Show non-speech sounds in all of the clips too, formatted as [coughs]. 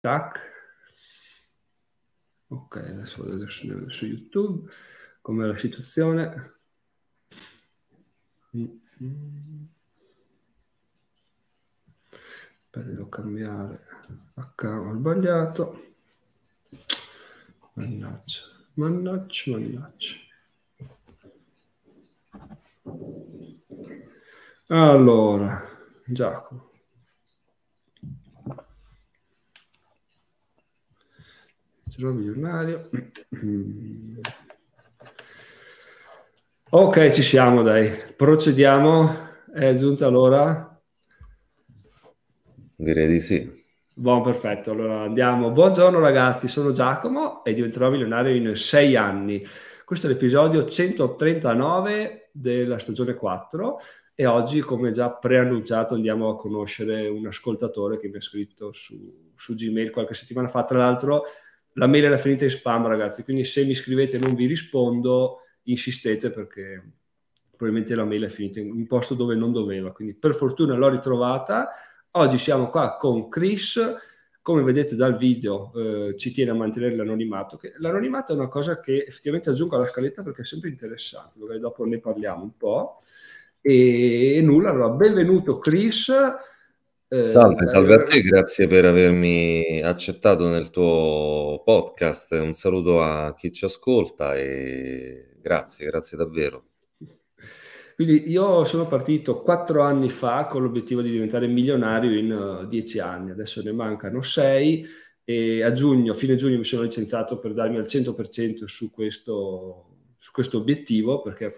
Tac. Ok, adesso vado su, su YouTube com'è la situazione. Mm-hmm. devo cambiare account sbagliato. Mannaggia, mannaggia, mannaggia. Allora, Giacomo. Sarò milionario. Ok, ci siamo, dai. Procediamo. È giunta l'ora? Direi di sì. Buon, perfetto. Allora andiamo. Buongiorno ragazzi, sono Giacomo e diventerò milionario in sei anni. Questo è l'episodio 139 della stagione 4 e oggi, come già preannunciato, andiamo a conoscere un ascoltatore che mi ha scritto su, su Gmail qualche settimana fa. Tra l'altro la mail era finita in spam, ragazzi, quindi se mi scrivete e non vi rispondo, insistete perché probabilmente la mail è finita in un posto dove non doveva. Quindi per fortuna l'ho ritrovata. Oggi siamo qua con Chris. Come vedete dal video eh, ci tiene a mantenere l'anonimato. Che l'anonimato è una cosa che effettivamente aggiungo alla scaletta perché è sempre interessante, dopo ne parliamo un po'. E, e nulla, allora benvenuto Chris. Eh, salve, salve a te, grazie per avermi accettato nel tuo podcast. Un saluto a chi ci ascolta e grazie, grazie davvero. Quindi io sono partito quattro anni fa con l'obiettivo di diventare milionario in uh, dieci anni, adesso ne mancano sei e a giugno, fine giugno mi sono licenziato per darmi al 100% su questo su questo obiettivo, perché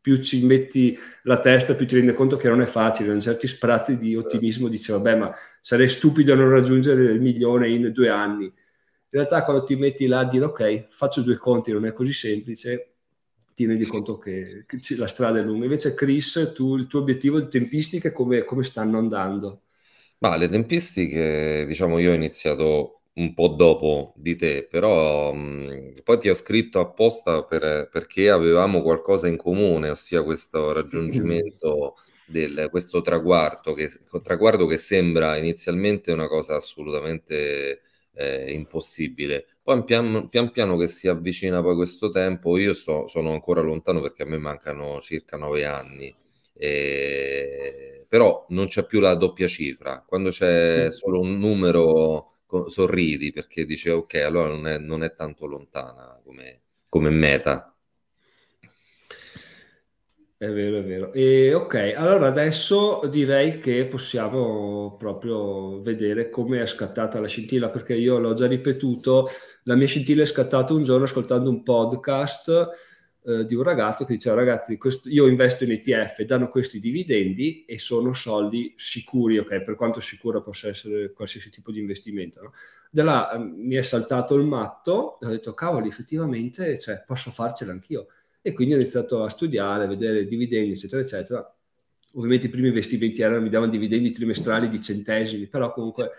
più ci metti la testa, più ti rendi conto che non è facile. In certi sprazzi di ottimismo dice, vabbè, ma sarei stupido a non raggiungere il milione in due anni. In realtà, quando ti metti là a dire, ok, faccio due conti, non è così semplice, ti rendi conto che, che la strada è lunga. Invece, Chris, tu, il tuo obiettivo di tempistiche come, come stanno andando? Ma le tempistiche, diciamo, io ho iniziato un po' dopo di te, però mh, poi ti ho scritto apposta per, perché avevamo qualcosa in comune, ossia questo raggiungimento del questo traguardo che, traguardo che sembra inizialmente una cosa assolutamente eh, impossibile. Poi pian, pian, piano che si avvicina poi questo tempo, io so, sono ancora lontano perché a me mancano circa nove anni. E... Però non c'è più la doppia cifra, quando c'è solo un numero sorridi perché dice ok, allora non è, non è tanto lontana come, come meta. È vero, è vero. E ok, allora adesso direi che possiamo proprio vedere come è scattata la scintilla, perché io l'ho già ripetuto, la mia scintilla è scattata un giorno ascoltando un podcast eh, di un ragazzo che diceva ragazzi questo, io investo in ETF, danno questi dividendi e sono soldi sicuri, ok, per quanto sicuro possa essere qualsiasi tipo di investimento. No? Da là eh, mi è saltato il matto ho detto cavoli effettivamente cioè, posso farcela anch'io e quindi ho iniziato a studiare, vedere dividendi eccetera eccetera. Ovviamente i primi investimenti erano, mi davano dividendi trimestrali di centesimi, però comunque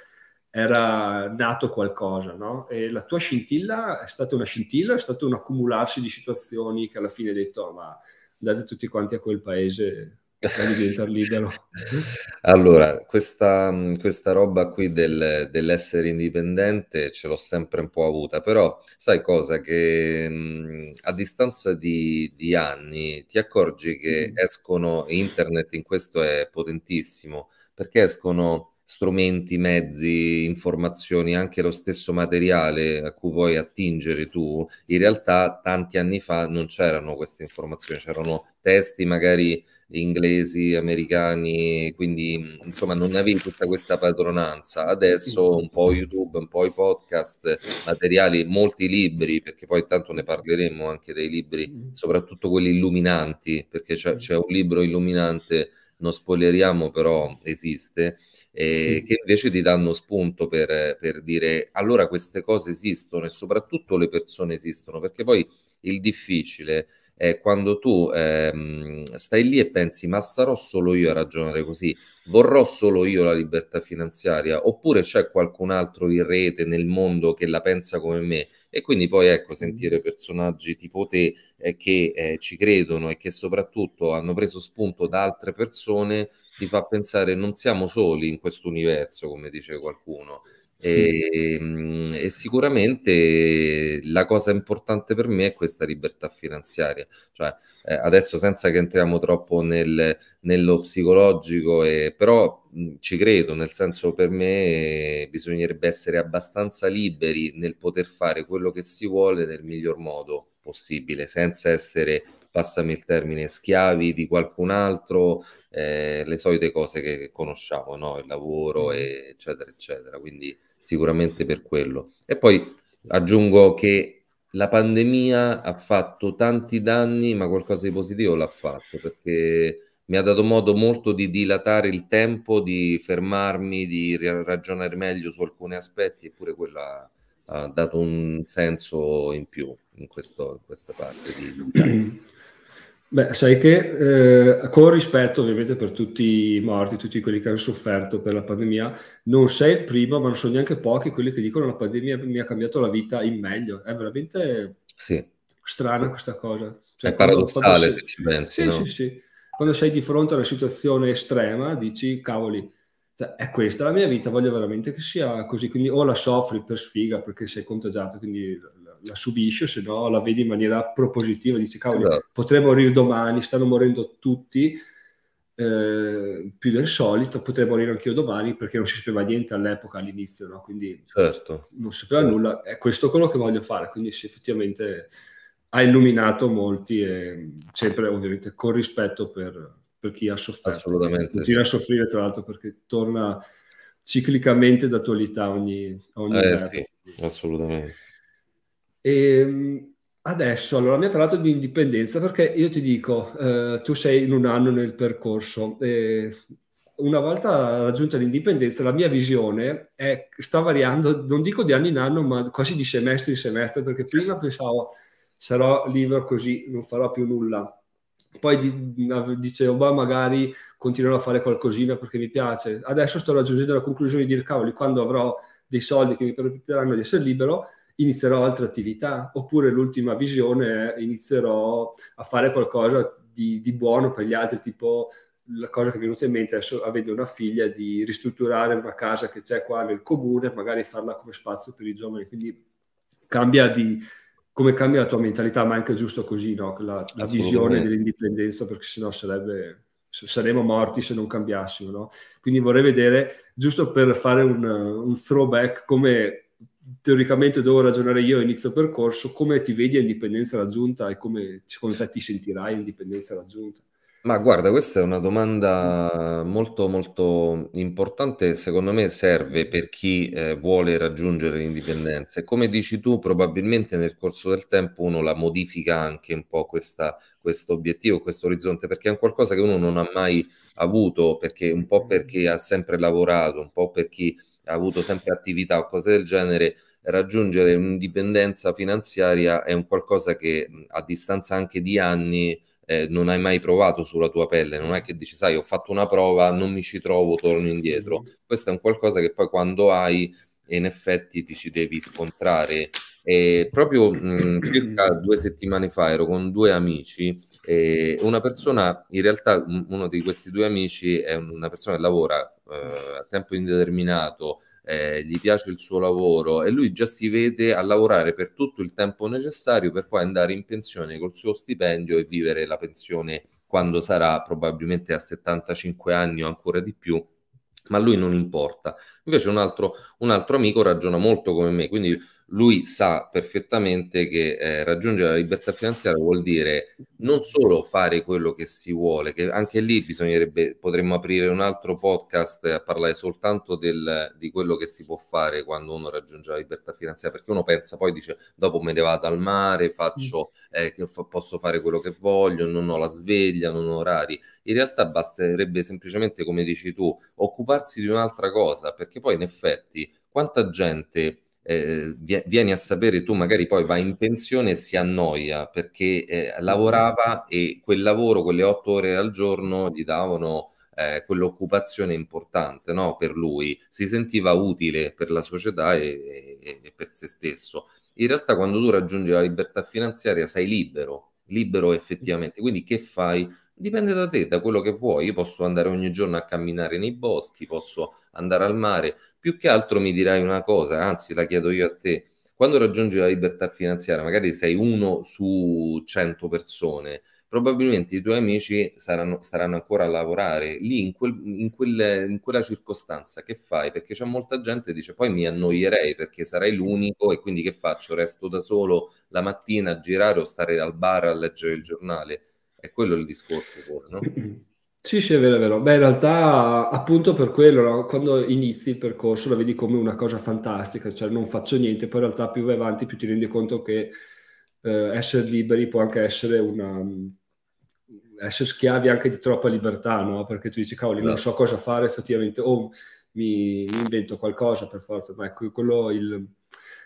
era nato qualcosa, no? E la tua scintilla è stata una scintilla, è stato un accumularsi di situazioni che alla fine hai detto, oh, ma andate tutti quanti a quel paese per diventare libero. [laughs] allora, questa, questa roba qui del, dell'essere indipendente ce l'ho sempre un po' avuta, però sai cosa? Che a distanza di, di, anni ti accorgi che mm. escono, internet in questo è potentissimo, perché escono strumenti, mezzi, informazioni, anche lo stesso materiale a cui puoi attingere tu, in realtà tanti anni fa non c'erano queste informazioni, c'erano testi magari inglesi, americani, quindi insomma non avevi tutta questa padronanza. Adesso un po' YouTube, un po' i podcast, materiali, molti libri, perché poi tanto ne parleremo anche dei libri, soprattutto quelli illuminanti, perché c'è, c'è un libro illuminante, non spoileriamo, però esiste eh, che invece ti danno spunto per, per, dire allora queste cose esistono e soprattutto le persone esistono, perché poi il difficile è quando tu ehm, stai lì e pensi ma sarò solo io a ragionare così, vorrò solo io la libertà finanziaria? Oppure c'è qualcun altro in rete nel mondo che la pensa come me? E quindi poi ecco sentire personaggi tipo te eh, che eh, ci credono e che soprattutto hanno preso spunto da altre persone ti fa pensare non siamo soli in questo universo, come dice qualcuno. E, mm. e, sicuramente la cosa importante per me è questa libertà finanziaria, cioè eh, adesso senza che entriamo troppo nel, nello psicologico, e, però mh, ci credo, nel senso per me bisognerebbe essere abbastanza liberi nel poter fare quello che si vuole nel miglior modo possibile, senza essere, passami il termine, schiavi di qualcun altro, eh, le solite cose che conosciamo, no? il lavoro, eccetera, eccetera. Quindi sicuramente per quello. E poi aggiungo che la pandemia ha fatto tanti danni, ma qualcosa di positivo l'ha fatto perché mi ha dato modo molto di dilatare il tempo, di fermarmi, di ragionare meglio su alcuni aspetti, eppure quella ha dato un senso in più in, questo, in questa parte di [clears throat] Beh, sai che eh, con rispetto ovviamente per tutti i morti, tutti quelli che hanno sofferto per la pandemia, non sei il primo, ma non sono neanche pochi quelli che dicono che la pandemia mi ha cambiato la vita in meglio. È veramente sì. strana questa cosa. Cioè, è paradossale quando sei... se ci pensi. Sì, no? sì, sì. Quando sei di fronte a una situazione estrema, dici, cavoli, cioè, è questa la mia vita, voglio veramente che sia così. Quindi o la soffri per sfiga perché sei contagiato, quindi la subisci, se no la vedi in maniera propositiva, dici cavolo, esatto. potrei morire domani, stanno morendo tutti, eh, più del solito, potrei morire anch'io domani perché non si sapeva niente all'epoca, all'inizio, no? quindi certo. non si sapeva certo. nulla, è questo quello che voglio fare, quindi sì, effettivamente ha illuminato molti e sempre ovviamente con rispetto per, per chi ha sofferto. Assolutamente. Continua sì. a soffrire tra l'altro perché torna ciclicamente d'attualità ogni, ogni eh, sì, assolutamente. E ehm, adesso, allora, mi ha parlato di indipendenza perché io ti dico, eh, tu sei in un anno nel percorso. E una volta raggiunta l'indipendenza, la mia visione è, sta variando, non dico di anno in anno, ma quasi di semestre in semestre, perché prima pensavo sarò libero così, non farò più nulla. Poi di, dicevo, ma magari continuerò a fare qualcosina perché mi piace. Adesso sto raggiungendo la conclusione di dire, cavoli, quando avrò dei soldi che mi permetteranno di essere libero, inizierò altre attività, oppure l'ultima visione è inizierò a fare qualcosa di, di buono per gli altri, tipo la cosa che mi è venuta in mente adesso avendo una figlia di ristrutturare una casa che c'è qua nel comune, magari farla come spazio per i giovani, quindi cambia di come cambia la tua mentalità, ma è anche giusto così, no? la, la visione dell'indipendenza, perché sennò sarebbe saremmo morti se non cambiassimo, no? Quindi vorrei vedere, giusto per fare un, un throwback, come teoricamente devo ragionare io a inizio percorso, come ti vedi a indipendenza raggiunta e come secondo te ti sentirai a indipendenza raggiunta? Ma guarda, questa è una domanda molto molto importante, secondo me serve per chi eh, vuole raggiungere l'indipendenza. E come dici tu, probabilmente nel corso del tempo uno la modifica anche un po' questo obiettivo, questo orizzonte, perché è un qualcosa che uno non ha mai avuto, perché un po' perché ha sempre lavorato, un po' per chi ha avuto sempre attività o cose del genere, raggiungere un'indipendenza finanziaria è un qualcosa che a distanza anche di anni eh, non hai mai provato sulla tua pelle, non è che dici, sai, ho fatto una prova, non mi ci trovo, torno indietro. Questo è un qualcosa che poi quando hai, in effetti ti ci devi scontrare. E proprio mh, [clears throat] circa due settimane fa ero con due amici e una persona, in realtà uno di questi due amici è una persona che lavora eh, a tempo indeterminato, eh, gli piace il suo lavoro e lui già si vede a lavorare per tutto il tempo necessario per poi andare in pensione col suo stipendio e vivere la pensione quando sarà probabilmente a 75 anni o ancora di più, ma a lui non importa. Invece un altro, un altro amico ragiona molto come me, quindi lui sa perfettamente che eh, raggiungere la libertà finanziaria vuol dire non solo fare quello che si vuole, che anche lì bisognerebbe, potremmo aprire un altro podcast a parlare soltanto del, di quello che si può fare quando uno raggiunge la libertà finanziaria, perché uno pensa poi dice dopo me ne vado al mare, faccio, mm. eh, fa, posso fare quello che voglio, non ho la sveglia, non ho orari. In realtà basterebbe semplicemente, come dici tu, occuparsi di un'altra cosa, perché poi in effetti quanta gente eh, vieni a sapere tu magari poi vai in pensione e si annoia perché eh, lavorava e quel lavoro, quelle otto ore al giorno gli davano eh, quell'occupazione importante no? per lui, si sentiva utile per la società e, e, e per se stesso. In realtà quando tu raggiungi la libertà finanziaria sei libero, libero effettivamente, quindi che fai? Dipende da te, da quello che vuoi. Io posso andare ogni giorno a camminare nei boschi, posso andare al mare, Più che altro mi dirai una cosa, anzi la chiedo io a te, quando raggiungi la libertà finanziaria, magari sei uno su 100 persone, probabilmente i tuoi amici saranno, staranno ancora a lavorare lì in, quel, in, quelle, in, quella circostanza. Che fai? Perché c'è molta gente che dice poi mi annoierei perché sarai l'unico e quindi che faccio? Resto da solo la mattina a girare o stare al bar a leggere il giornale? È quello il discorso, no? [clears throat] Sì, sì, è vero, è vero. Beh, in realtà, appunto per quello, no? quando inizi il percorso la vedi come una cosa fantastica, cioè non faccio niente, poi in realtà più vai avanti più ti rendi conto che eh, essere liberi può anche essere una... essere schiavi anche di troppa libertà, no? Perché tu dici, cavoli, esatto. non so cosa fare effettivamente, o mi, mi, invento qualcosa per forza, ma ecco, quello il,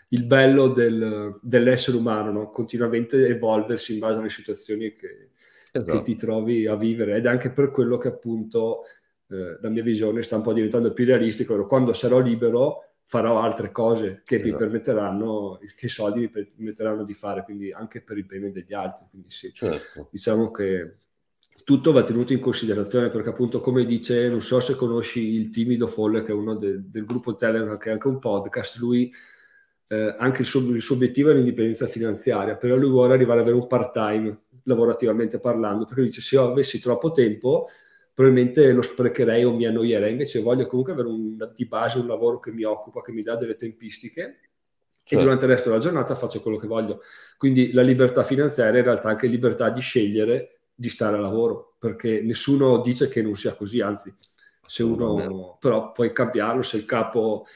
il bello del, dell'essere umano, no? Continuamente evolversi in base alle situazioni che esatto. che ti trovi a vivere ed è anche per quello che appunto eh, la mia visione sta un po' diventando più realistica, quando sarò libero farò altre cose che esatto. mi permetteranno, che i soldi mi permetteranno di fare, quindi anche per il bene degli altri. Quindi sì, certo. diciamo che tutto va tenuto in considerazione perché appunto come dice, non so se conosci il timido Folle che è uno de, del gruppo Telegram che è anche un podcast, lui eh, anche il suo, il suo, obiettivo è l'indipendenza finanziaria, però lui vuole arrivare ad avere un part time lavorativamente parlando, perché dice se io avessi troppo tempo probabilmente lo sprecherei o mi annoierei, invece voglio comunque avere un, di base un lavoro che mi occupa, che mi dà delle tempistiche certo. e durante il resto della giornata faccio quello che voglio. Quindi la libertà finanziaria è in realtà anche libertà di scegliere di stare a lavoro, perché nessuno dice che non sia così, anzi, se uno però puoi cambiarlo, se il capo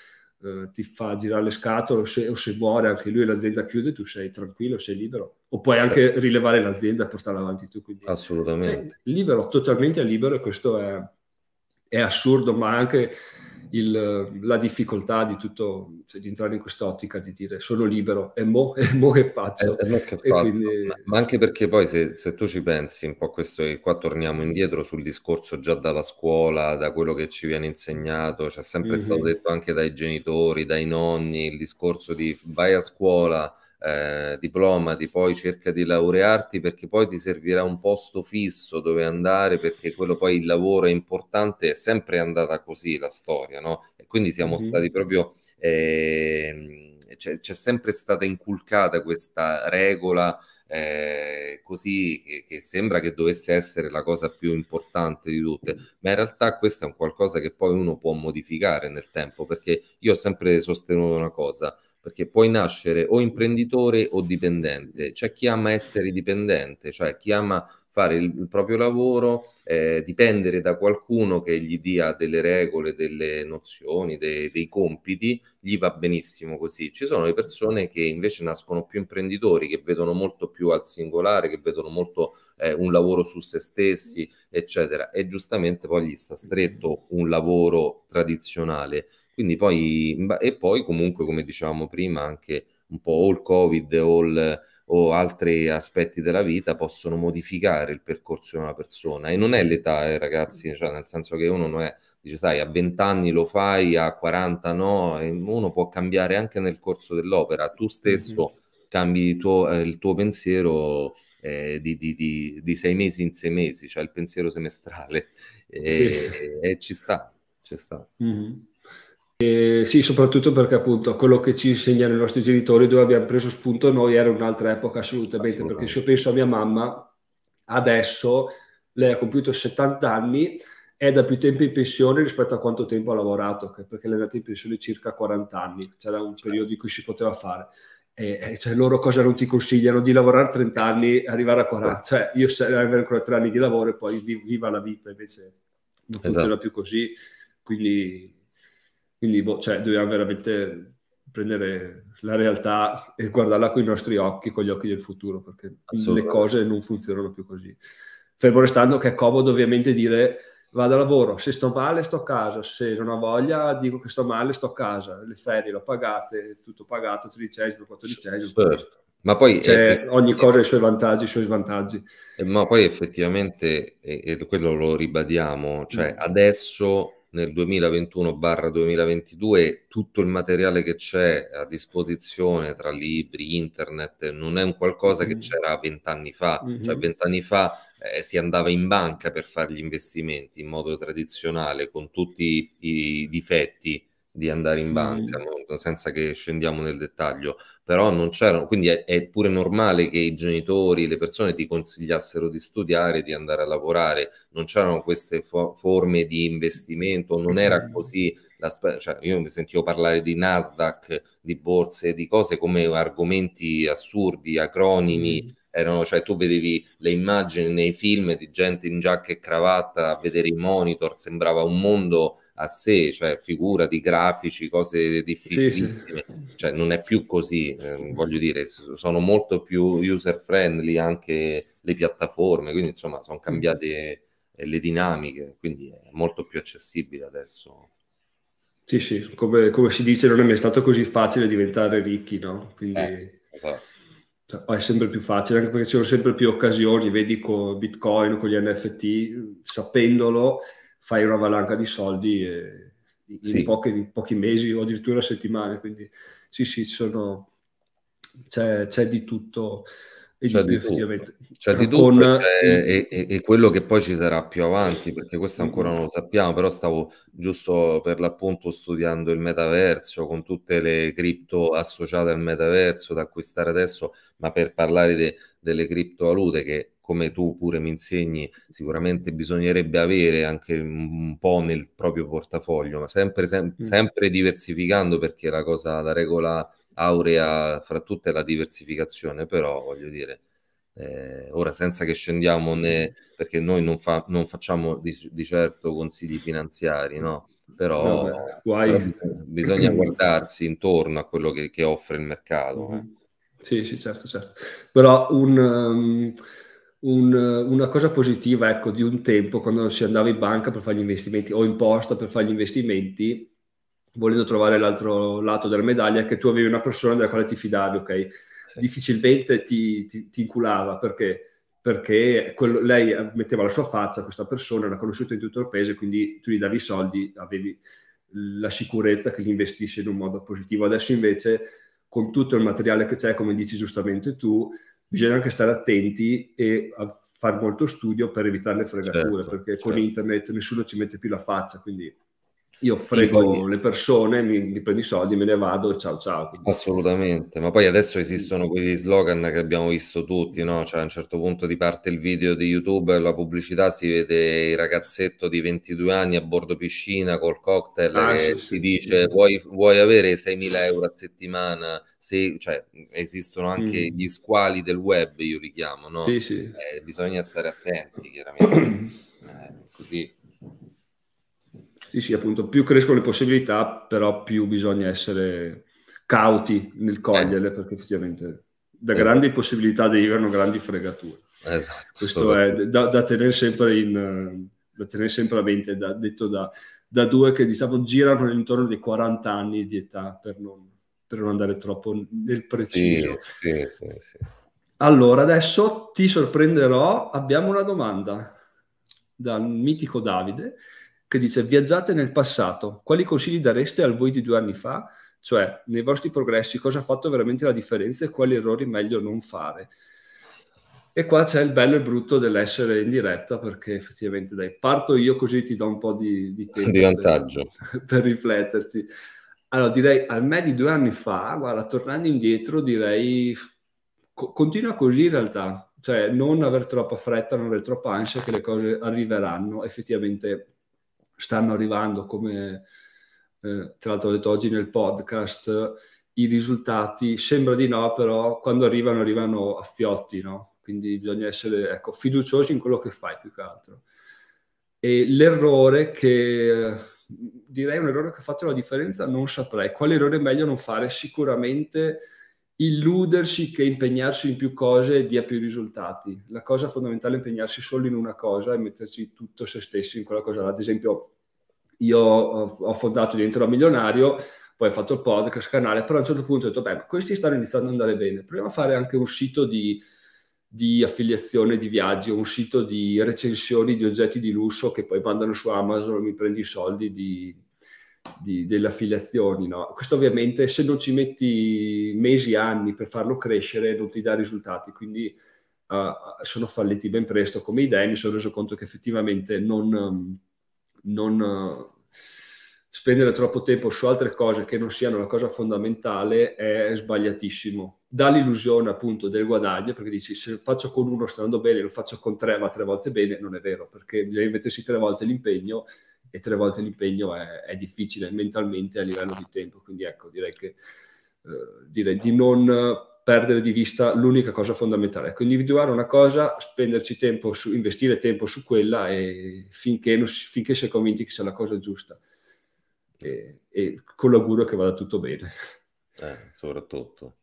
eh, ti fa girare le scatole o se, o se, muore anche lui l'azienda chiude, tu sei tranquillo, sei libero. O puoi certo. anche rilevare l'azienda e portarla avanti tu. Quindi, Assolutamente. Cioè, libero, totalmente libero e questo è, è assurdo, ma anche il, la difficoltà di tutto, cioè, di entrare in quest'ottica, di dire sono libero e mo, [laughs] e mo che faccio. E, e che faccio. Quindi... Ma, ma, anche perché poi se, se, tu ci pensi un po' questo, e qua torniamo indietro sul discorso già dalla scuola, da quello che ci viene insegnato, c'è sempre mm-hmm. stato detto anche dai genitori, dai nonni, il discorso di vai a scuola, eh, diplomati, poi cerca di laurearti perché poi ti servirà un posto fisso dove andare perché quello poi il lavoro è importante, è sempre andata così la storia, no? E quindi siamo mm-hmm. stati proprio... Eh, c'è, c'è, sempre stata inculcata questa regola eh, così che, che, sembra che dovesse essere la cosa più importante di tutte, ma in realtà questo è un qualcosa che poi uno può modificare nel tempo, perché io ho sempre sostenuto una cosa, perché puoi nascere o imprenditore o dipendente. C'è chi ama essere dipendente, cioè chi ama fare il, il proprio lavoro, eh, dipendere da qualcuno che gli dia delle regole, delle nozioni, dei, dei compiti, gli va benissimo così. Ci sono le persone che invece nascono più imprenditori, che vedono molto più al singolare, che vedono molto eh, un lavoro su se stessi, eccetera, e giustamente poi gli sta stretto un lavoro tradizionale quindi poi, e poi comunque, come dicevamo prima, anche un po' o il Covid o, il, o altri aspetti della vita possono modificare il percorso di una persona. E non è l'età, eh, ragazzi, cioè nel senso che uno non è, dice, sai, a 20 anni lo fai, a 40 no, e uno può cambiare anche nel corso dell'opera. Tu stesso mm-hmm. cambi il tuo, eh, il tuo pensiero eh, di, di, di, di, sei mesi in sei mesi, cioè il pensiero semestrale. E, sì. e ci sta, ci sta. Mm-hmm. Eh, sì, soprattutto perché appunto quello che ci insegnano i nostri genitori, dove abbiamo preso spunto noi, era un'altra epoca assolutamente, assolutamente. perché se io penso a mia mamma, adesso lei ha compiuto 70 anni, è da più tempo in pensione rispetto a quanto tempo ha lavorato, perché lei è andata in pensione circa 40 anni, c'era un certo. periodo in cui si poteva fare. E, cioè, loro cosa non ti consigliano? Di lavorare 30 anni e arrivare a 40. Cioè, io avrei ancora 3 anni di lavoro e poi viva la vita, invece non funziona esatto. più così. Quindi quindi boh, cioè, dobbiamo veramente prendere la realtà e guardarla con i nostri occhi, con gli occhi del futuro, perché le cose non funzionano più così. Fermo restando che è comodo ovviamente dire vado a lavoro, se sto male sto a casa, se non ho voglia dico che sto male sto a casa, le ferie l'ho pagate, tutto pagato, tredicesimo, quattordicesimo. Certo. Ma poi cioè, ogni cosa ha i suoi vantaggi, i suoi svantaggi. Ma poi effettivamente, e, e quello lo ribadiamo, cioè mm. adesso nel 2021-2022 tutto il materiale che c'è a disposizione tra libri, internet, non è un qualcosa che mm-hmm. c'era vent'anni fa, mm-hmm. cioè vent'anni fa eh, si andava in banca per fare gli investimenti in modo tradizionale con tutti i difetti di andare in banca, mm. no? senza che scendiamo nel dettaglio, però non c'erano, quindi è, è, pure normale che i genitori, le persone ti consigliassero di studiare, di andare a lavorare, non c'erano queste fo- forme di investimento, non era mm. così, la, cioè io mi sentivo parlare di Nasdaq, di borse, di cose come argomenti assurdi, acronimi, mm erano, cioè tu vedevi le immagini nei film di gente in giacca e cravatta a vedere i monitor, sembrava un mondo a sé, cioè figura di grafici, cose difficilissime, sì, sì. cioè non è più così, eh, voglio dire, sono molto più user friendly anche le piattaforme, quindi insomma sono cambiate le dinamiche, quindi è molto più accessibile adesso. Sì, sì, come, come si dice, non è mai stato così facile diventare ricchi, no? Quindi... Eh, esatto cioè, è sempre più facile, anche perché ci sono sempre più occasioni, vedi con Bitcoin con gli NFT, sapendolo fai una valanga di soldi in, sì. pochi, in, pochi, mesi o addirittura settimane, quindi sì, sì, sono, c'è, c'è di tutto. C'è di, effettivamente. C'è di tutto con... e, e, e, quello che poi ci sarà più avanti, perché questo ancora non lo sappiamo, però stavo giusto per l'appunto studiando il metaverso con tutte le cripto associate al metaverso da acquistare adesso, ma per parlare de, delle criptovalute che come tu pure mi insegni, sicuramente bisognerebbe avere anche un po' nel proprio portafoglio, ma sempre, sem- mm. sempre diversificando perché la cosa, la regola aurea fra tutte la diversificazione, però voglio dire, eh, ora senza che scendiamo ne, perché noi non, fa, non facciamo di, di, certo consigli finanziari, no? Però, no, però bisogna guardarsi intorno a quello che, che offre il mercato. Eh. Sì, sì, certo, certo. Però un, um, un, una cosa positiva, ecco, di un tempo, quando si andava in banca per fare gli investimenti o in posta per fare gli investimenti, volendo trovare l'altro lato della medaglia, che tu avevi una persona della quale ti fidavi, ok? Sì. Difficilmente ti, ti, ti, inculava perché, perché quello, lei metteva la sua faccia, questa persona era conosciuta in tutto il paese, quindi tu gli davi i soldi, avevi la sicurezza che li investisse in un modo positivo. Adesso invece, con tutto il materiale che c'è, come dici giustamente tu, bisogna anche stare attenti e fare molto studio per evitare le fregature, certo, perché certo. con internet nessuno ci mette più la faccia, quindi io frego le persone, mi, mi, prendo i soldi, me ne vado, ciao ciao. Assolutamente, ma poi adesso esistono quegli slogan che abbiamo visto tutti, no? Cioè a un certo punto ti parte il video di YouTube e la pubblicità si vede il ragazzetto di 22 anni a bordo piscina col cocktail ah, che sì, ti sì, dice sì. Vuoi, vuoi, avere 6.000 euro a settimana? Se, cioè, esistono anche mm. gli squali del web, io li chiamo, no? Sì, sì. Eh, bisogna stare attenti, chiaramente. [clears throat] eh, così sì, sì, appunto, più crescono le possibilità, però più bisogna essere cauti nel coglierle, eh. perché effettivamente da esatto. grandi possibilità derivano grandi fregature. Esatto. Questo è da, da, tenere sempre in, da tenere sempre a mente, da, detto da, da, due che diciamo girano intorno dei 40 anni di età per non, per non andare troppo nel preciso. Sì, sì, sì. Allora, adesso ti sorprenderò, abbiamo una domanda dal mitico Davide che dice viaggiate nel passato, quali consigli dareste al voi di due anni fa? Cioè, nei vostri progressi cosa ha fatto veramente la differenza e quali errori meglio non fare? E qua c'è il bello e il brutto dell'essere in diretta, perché effettivamente, dai, parto io così ti do un po' di, di tempo di vantaggio [laughs] per, per rifletterci. Allora, direi a me di due anni fa, guarda, tornando indietro, direi co- continua così in realtà, cioè non aver troppa fretta, non avere troppa ansia che le cose arriveranno. Effettivamente stanno arrivando, come eh, tra l'altro ho detto oggi nel podcast, i risultati, sembra di no, però quando arrivano arrivano a fiotti, no? Quindi bisogna essere ecco, fiduciosi in quello che fai più che altro. E l'errore che direi un errore che ha fatto la differenza, non saprei. Quale errore è meglio non fare? Sicuramente illudersi che impegnarsi in più cose dia più risultati. La cosa fondamentale è impegnarsi solo in una cosa e metterci tutto se stessi in quella cosa. Ad esempio, io ho fondato Diventerò Milionario, poi ho fatto il podcast, canale, però a un certo punto ho detto, beh, ma questi stanno iniziando ad andare bene, proviamo a fare anche un sito di, di affiliazione di viaggi, un sito di recensioni di oggetti di lusso che poi mandano su Amazon, mi prendi i soldi di, di, delle affiliazioni. No? Questo ovviamente se non ci metti mesi, anni per farlo crescere non ti dà risultati, quindi uh, sono falliti ben presto come idee, mi sono reso conto che effettivamente non, non uh, spendere troppo tempo su altre cose che non siano la cosa fondamentale è sbagliatissimo. Dà l'illusione appunto del guadagno, perché dici se faccio con uno stando bene, lo faccio con tre, ma tre volte bene, non è vero, perché bisogna mettersi tre volte l'impegno e tre volte l'impegno è, è difficile mentalmente a livello di tempo. Quindi ecco, direi che eh, direi di non perdere di vista l'unica cosa fondamentale. Ecco, individuare una cosa, spenderci tempo su, investire tempo su quella e finché, non, finché si è convinti che sia la cosa giusta. E, e con l'augurio che vada tutto bene. Eh, soprattutto.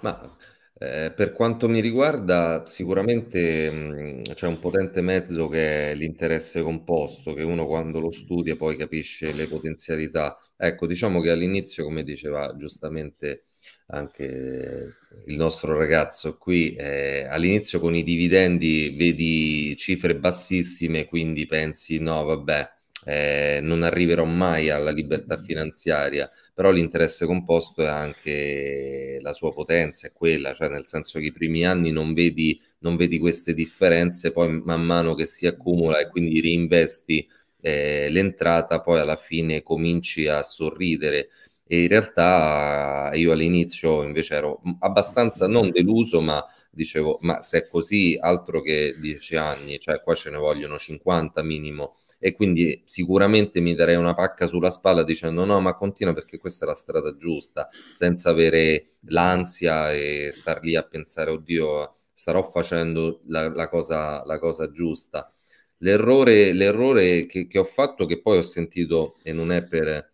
Ma eh, per quanto mi riguarda, sicuramente mh, c'è un potente mezzo che è l'interesse composto, che uno quando lo studia poi capisce le potenzialità. Ecco, diciamo che all'inizio, come diceva giustamente anche il nostro ragazzo qui, eh, all'inizio con i dividendi vedi cifre bassissime, quindi pensi no, vabbè, eh, non arriverò mai alla libertà finanziaria, però l'interesse composto è anche la sua potenza, è quella, cioè nel senso che i primi anni non vedi, non vedi queste differenze, poi man mano che si accumula e quindi reinvesti eh, l'entrata, poi alla fine cominci a sorridere. E in realtà io all'inizio invece ero abbastanza non deluso, ma dicevo, ma se è così, altro che dieci anni, cioè qua ce ne vogliono 50 minimo e quindi sicuramente mi darei una pacca sulla spalla dicendo no, ma continua perché questa è la strada giusta, senza avere l'ansia e star lì a pensare, oddio, starò facendo la, la, cosa, la cosa giusta. L'errore, l'errore che, che ho fatto, che poi ho sentito, e non è per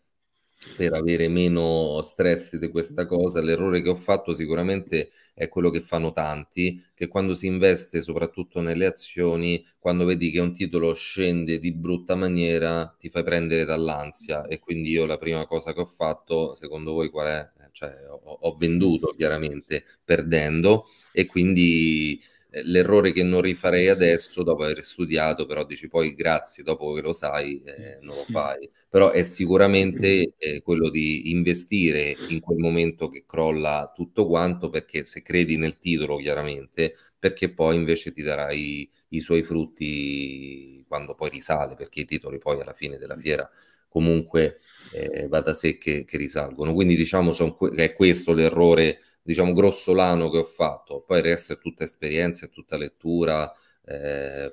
per avere meno stress di questa cosa. L'errore che ho fatto sicuramente è quello che fanno tanti, che quando si investe soprattutto nelle azioni, quando vedi che un titolo scende di brutta maniera, ti fai prendere dall'ansia e quindi io la prima cosa che ho fatto, secondo voi qual è? Cioè, ho, ho venduto chiaramente perdendo e quindi l'errore che non rifarei adesso dopo aver studiato, però dici poi grazie, dopo che lo sai, eh, non lo fai. Però è sicuramente eh, quello di investire in quel momento che crolla tutto quanto, perché se credi nel titolo, chiaramente, perché poi invece ti darai i suoi frutti quando poi risale, perché i titoli poi alla fine della fiera comunque eh, va da sé che, che risalgono. Quindi diciamo che è questo l'errore diciamo, grossolano che ho fatto. Poi il resto è tutta esperienza, è tutta lettura, eh,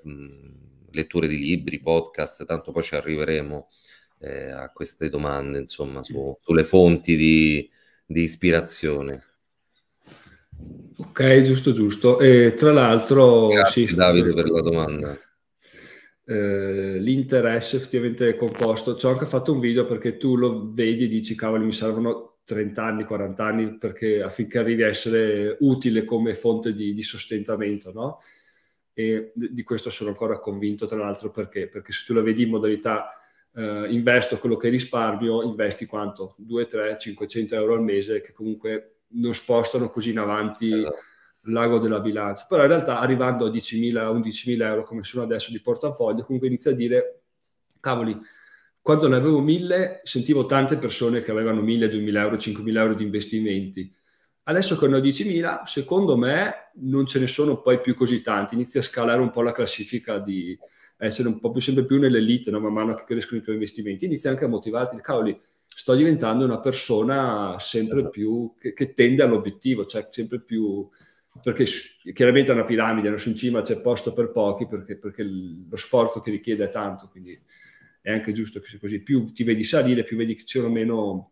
letture di libri, podcast, tanto poi ci arriveremo eh, a queste domande, insomma, su, sulle fonti di, di ispirazione. Ok, giusto, giusto. E tra l'altro, Grazie sì, Davide per la domanda. Eh, l'interesse effettivamente è composto. Ci ho anche fatto un video perché tu lo vedi e dici, cavoli, mi servono 30 anni, 40 anni perché affinché arrivi a essere utile come fonte di, di sostentamento, no? E di questo sono ancora convinto, tra l'altro, perché? Perché se tu la vedi in modalità eh, investo quello che risparmio, investi quanto? 2, 3, 500 euro al mese che comunque non spostano così in avanti esatto. l'ago della bilancia. Però in realtà arrivando a 10.000, 11.000 euro come sono adesso di portafoglio, comunque inizia a dire, cavoli, quando ne avevo mille, sentivo tante persone che avevano 1000, 2000 euro, 5000 euro di investimenti. Adesso che ne ho 10.000, secondo me non ce ne sono poi più così tanti. Inizia a scalare un po' la classifica di essere un po' più sempre più nell'elite, no? man mano che crescono i tuoi investimenti. Inizia anche a motivarti, cavoli, sto diventando una persona sempre esatto. più che, che, tende all'obiettivo, cioè sempre più perché chiaramente è una piramide, non su in cima c'è posto per pochi perché, perché lo sforzo che richiede è tanto, quindi è anche giusto che sia così. Più ti vedi salire, più vedi che c'erano meno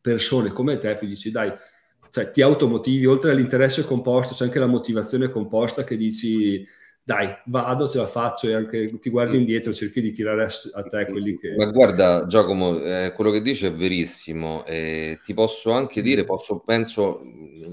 persone come te, più dici dai, cioè, ti automotivi, oltre all'interesse composto c'è anche la motivazione composta che dici dai, vado, ce la faccio e anche ti guardi indietro, cerchi di tirare a, te quelli che... Ma guarda Giacomo, eh, quello che dici è verissimo, eh, ti posso anche dire, posso, penso,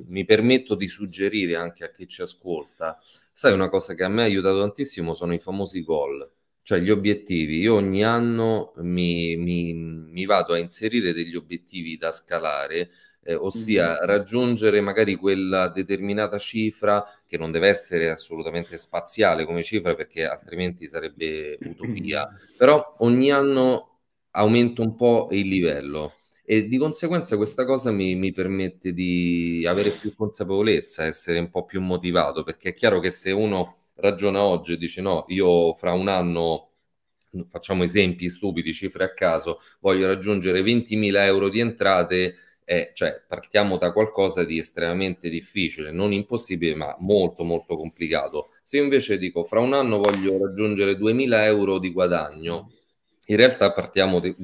mi permetto di suggerire anche a chi ci ascolta, sai una cosa che a me ha aiutato tantissimo sono i famosi gol cioè gli obiettivi. Io ogni anno mi, mi, mi vado a inserire degli obiettivi da scalare, eh, ossia mm-hmm. raggiungere magari quella determinata cifra che non deve essere assolutamente spaziale come cifra perché altrimenti sarebbe utopia, [clears throat] però ogni anno aumento un po' il livello e di conseguenza questa cosa mi, mi, permette di avere più consapevolezza, essere un po' più motivato, perché è chiaro che se uno ragiona oggi e dice no, io fra un anno facciamo esempi stupidi, cifre a caso, voglio raggiungere 20.000 euro di entrate, eh, cioè partiamo da qualcosa di estremamente difficile, non impossibile, ma molto molto complicato. Se io invece dico fra un anno voglio raggiungere 2.000 euro di guadagno, in realtà di,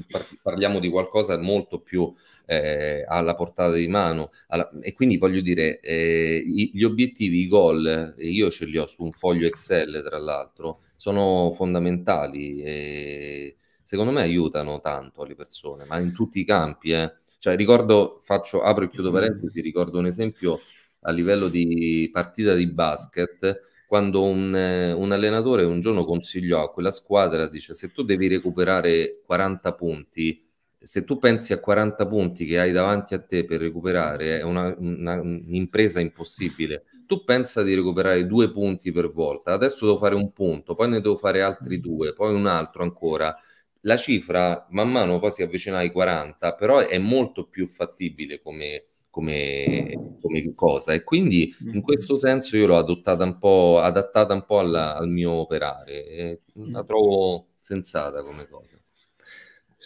parliamo di qualcosa molto più eh, alla portata di mano alla, e quindi voglio dire eh, gli obiettivi, i goal, io ce li ho su un foglio Excel tra l'altro, sono fondamentali e secondo me aiutano tanto le persone, ma in tutti i campi. Eh. Cioè, ricordo, faccio, apro e chiudo parentesi, ricordo un esempio a livello di partita di basket quando un, un, allenatore un giorno consigliò a quella squadra, dice se tu devi recuperare 40 punti, se tu pensi a 40 punti che hai davanti a te per recuperare, è una, una, un'impresa impossibile. Tu pensa di recuperare due punti per volta, adesso devo fare un punto, poi ne devo fare altri due, poi un altro ancora. La cifra man mano poi si avvicina ai 40, però è molto più fattibile come, come, come, cosa e quindi in questo senso io l'ho adottata un po', adattata un po' alla, al mio operare e la trovo sensata come cosa.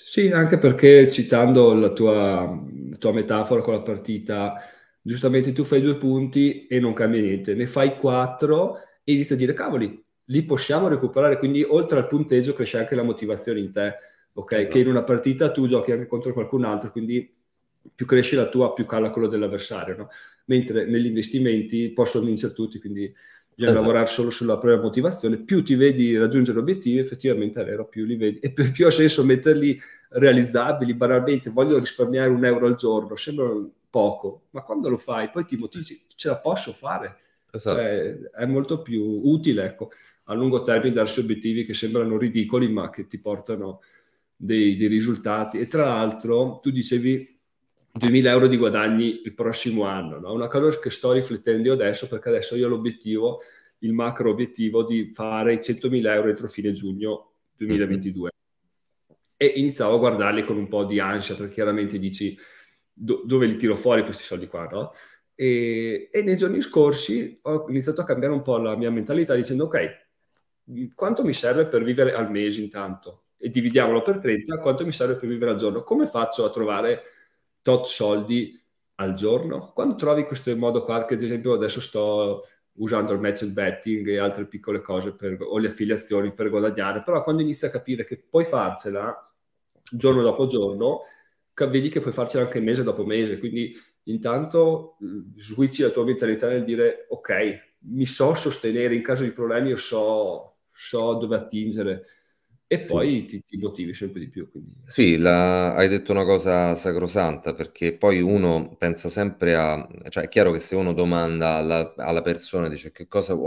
Sì, anche perché citando la tua, la tua metafora con la partita, giustamente tu fai due punti e non cambia niente, ne fai quattro e inizi a dire cavoli, li possiamo recuperare, quindi oltre al punteggio cresce anche la motivazione in te, ok? Esatto. Che in una partita tu giochi anche contro qualcun altro, quindi più cresce la tua, più cala quello dell'avversario, no? Mentre negli investimenti possono vincere tutti, quindi bisogna esatto. lavorare solo sulla propria motivazione. Più ti vedi raggiungere obiettivi, effettivamente è vero, più li vedi. E più, più ha senso metterli realizzabili, banalmente, voglio risparmiare un euro al giorno, sembra poco, ma quando lo fai poi ti motivi, ce la posso fare. Esatto. Cioè, è molto più utile, ecco, a lungo termine darsi obiettivi che sembrano ridicoli, ma che ti portano dei, dei risultati. E tra l'altro, tu dicevi 2.000 euro di guadagni il prossimo anno. No? Una cosa che sto riflettendo io adesso, perché adesso io ho l'obiettivo, il macro obiettivo di fare i 100.000 euro entro fine giugno 2022. Mm-hmm. E iniziavo a guardarli con un po' di ansia, perché chiaramente dici do- dove li tiro fuori questi soldi qua, no? E, e, nei giorni scorsi ho iniziato a cambiare un po' la mia mentalità dicendo ok, quanto mi serve per vivere al mese intanto? E dividiamolo per 30, quanto mi serve per vivere al giorno? Come faccio a trovare tot soldi al giorno. Quando trovi questo modo qua, che ad esempio adesso sto usando il match betting e altre piccole cose per, o le affiliazioni per guadagnare, però quando inizi a capire che puoi farcela giorno dopo giorno, vedi che puoi farcela anche mese dopo mese, quindi intanto switchi la tua mentalità nel dire ok, mi so sostenere in caso di problemi, io so, so dove attingere e poi sì. ti, ti, motivi sempre di più. Quindi... Sì, la, hai detto una cosa sacrosanta perché poi uno pensa sempre a, cioè è chiaro che se uno domanda alla, alla persona, dice che cosa,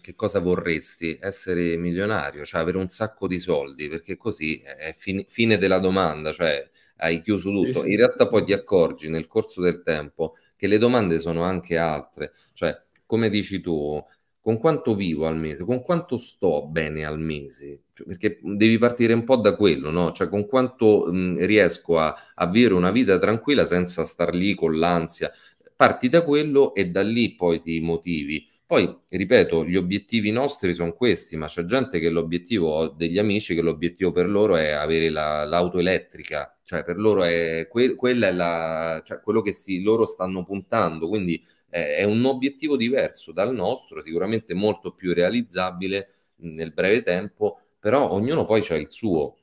che cosa, vorresti, essere milionario, cioè avere un sacco di soldi, perché così è fin, fine della domanda, cioè hai chiuso tutto. Sì, sì. In realtà poi ti accorgi nel corso del tempo che le domande sono anche altre, cioè come dici tu, con quanto vivo al mese, con quanto sto bene al mese, perché devi partire un po' da quello, no? Cioè con quanto mh, riesco a, a vivere una vita tranquilla senza star lì con l'ansia. Parti da quello e da lì poi ti motivi. Poi, ripeto, gli obiettivi nostri sono questi, ma c'è gente che l'obiettivo, ho degli amici che l'obiettivo per loro è avere la, l'auto elettrica, cioè per loro è, que, quella è la, cioè quello che si, loro stanno puntando, quindi eh, è un obiettivo diverso dal nostro, sicuramente molto più realizzabile nel breve tempo, però ognuno poi ha il suo.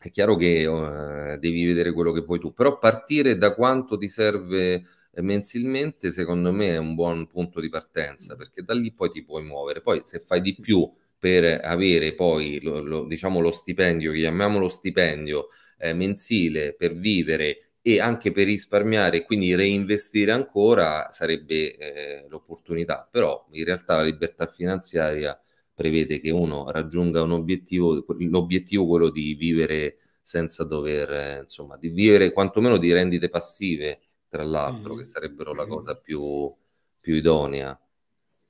È chiaro che uh, devi vedere quello che vuoi tu, però partire da quanto ti serve mensilmente, secondo me è un buon punto di partenza, perché da lì poi ti puoi muovere. Poi se fai di più per avere poi lo, lo, diciamo lo stipendio, chiamiamolo stipendio eh, mensile per vivere e anche per risparmiare, quindi reinvestire ancora sarebbe eh, l'opportunità, però in realtà la libertà finanziaria prevede che uno raggiunga un obiettivo, l'obiettivo quello di vivere senza dover, eh, insomma, di vivere quantomeno di rendite passive, tra l'altro, mm. che sarebbero la cosa più, più idonea.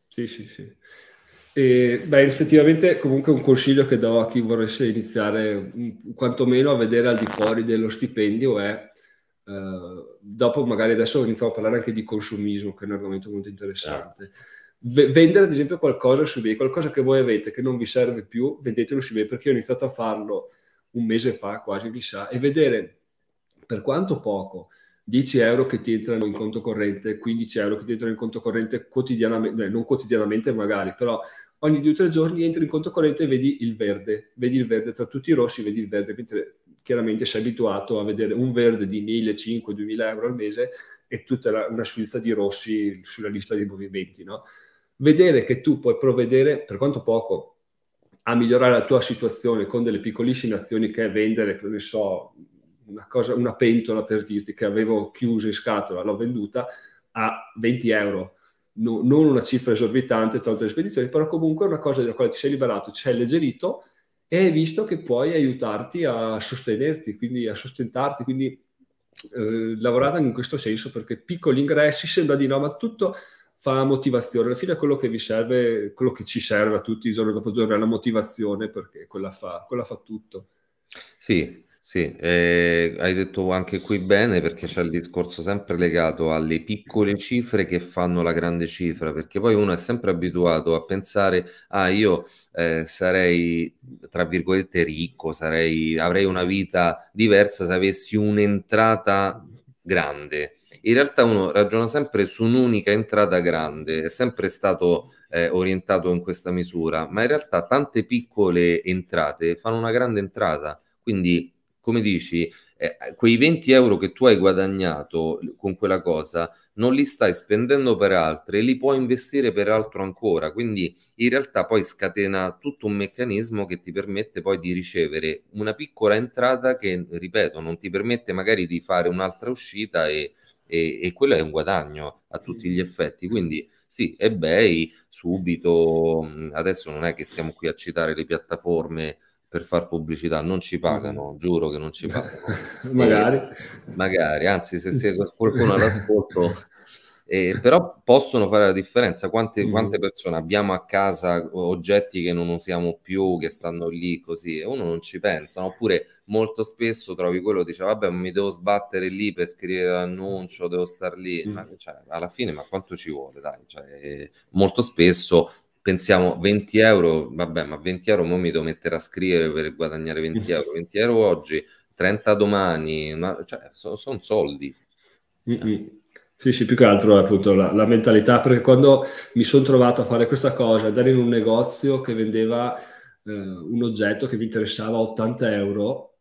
Sì, sì, sì. E, beh, effettivamente comunque un consiglio che do a chi voresse iniziare quantomeno a vedere al di fuori dello stipendio è Uh, dopo magari adesso iniziamo a parlare anche di consumismo, che è un argomento molto interessante. V- vendere ad esempio qualcosa su eBay, qualcosa che voi avete che non vi serve più, vendetelo su eBay perché ho iniziato a farlo un mese fa, quasi sa, e vedere per quanto poco 10 euro che ti entrano in conto corrente, 15 euro che ti entrano in conto corrente quotidianamente, non quotidianamente magari, però ogni due o tre giorni entri in conto corrente e vedi il verde, vedi il verde tra tutti i rossi, vedi il verde, mentre chiaramente sei abituato a vedere un verde di 1.500-2.000 euro al mese e tutta la, una sfilza di rossi sulla lista dei movimenti, no? Vedere che tu puoi provvedere, per quanto poco, a migliorare la tua situazione con delle piccolissime azioni che è vendere, ne so, una, cosa, una pentola per dirti che avevo chiuso in scatola, l'ho venduta a 20 euro. No, non una cifra esorbitante, tolte le spedizioni, però comunque una cosa della quale ti sei liberato, ci hai alleggerito e hai visto che puoi aiutarti a sostenerti, quindi a sostentarti, quindi eh, lavorare in questo senso perché piccoli ingressi sembra di no, ma tutto fa motivazione. Alla fine quello che vi serve, quello che ci serve a tutti giorno dopo giorno è la motivazione perché quella fa, quella fa tutto. Sì, sì, eh, hai detto anche qui bene perché c'è il discorso sempre legato alle piccole cifre che fanno la grande cifra, perché poi uno è sempre abituato a pensare, ah, io eh, sarei, tra virgolette, ricco, sarei, avrei una vita diversa se avessi un'entrata grande. In realtà uno ragiona sempre su un'unica entrata grande, è sempre stato eh, orientato in questa misura, ma in realtà tante piccole entrate fanno una grande entrata. Quindi come dici, eh, quei 20 euro che tu hai guadagnato con quella cosa non li stai spendendo per altre, li puoi investire per altro ancora. Quindi in realtà poi scatena tutto un meccanismo che ti permette poi di ricevere una piccola entrata che, ripeto, non ti permette magari di fare un'altra uscita e, e, e quello è un guadagno a tutti gli effetti. Quindi sì, eBay subito, adesso non è che stiamo qui a citare le piattaforme per far pubblicità, non ci pagano, mm. giuro che non ci pagano. [laughs] magari. E, magari, anzi se c'è [laughs] qualcuno all'ascolto, eh, però possono fare la differenza. Quante, mm. quante, persone abbiamo a casa oggetti che non usiamo più, che stanno lì così, e uno non ci pensa, oppure molto spesso trovi quello che dice vabbè mi devo sbattere lì per scrivere l'annuncio, devo star lì, mm. ma cioè, alla fine ma quanto ci vuole? Dai? Cioè, molto spesso pensiamo 20 euro, vabbè, ma 20 euro mo mi devo mettere a scrivere per guadagnare 20 euro, [laughs] 20 euro oggi, 30 domani, ma cioè, sono son soldi. Mm-hmm. Sì, sì, più che altro appunto la, la mentalità, perché quando mi sono trovato a fare questa cosa, andare in un negozio che vendeva eh, un oggetto che mi interessava 80 euro,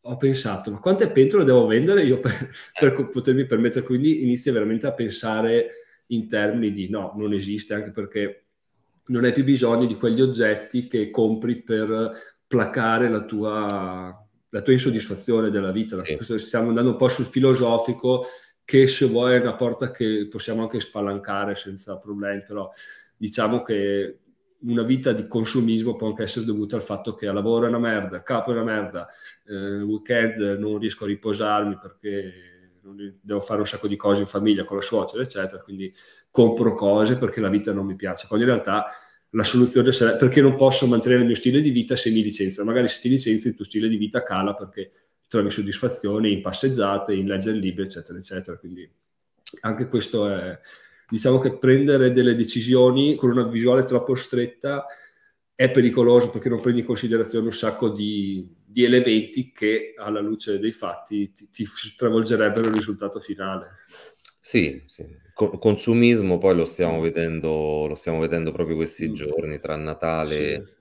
ho pensato, ma quante pentole devo vendere io per, [laughs] per potermi permettere? Quindi inizi veramente a pensare in termini di no, non esiste, anche perché non hai più bisogno di quegli oggetti che compri per placare la tua, la tua insoddisfazione della vita. Sì. Stiamo andando un po' sul filosofico, che se vuoi è una porta che possiamo anche spalancare senza problemi, però diciamo che una vita di consumismo può anche essere dovuta al fatto che a lavoro è una merda, capo è una merda, eh, weekend non riesco a riposarmi perché devo fare un sacco di cose in famiglia con la suocera, eccetera, quindi compro cose perché la vita non mi piace, quando in realtà la soluzione sarebbe perché non posso mantenere il mio stile di vita se mi licenzio, magari se ti licenzi il tuo stile di vita cala perché trovi soddisfazione in passeggiate, in leggere libri, eccetera, eccetera, quindi anche questo è, diciamo che prendere delle decisioni con una visuale troppo stretta è pericoloso perché non prendi in considerazione un sacco di, di elementi che alla luce dei fatti ti, ti travolgerebbero il risultato finale. Sì, sì. Co- consumismo poi lo stiamo vedendo, lo stiamo vedendo proprio questi mm. giorni tra Natale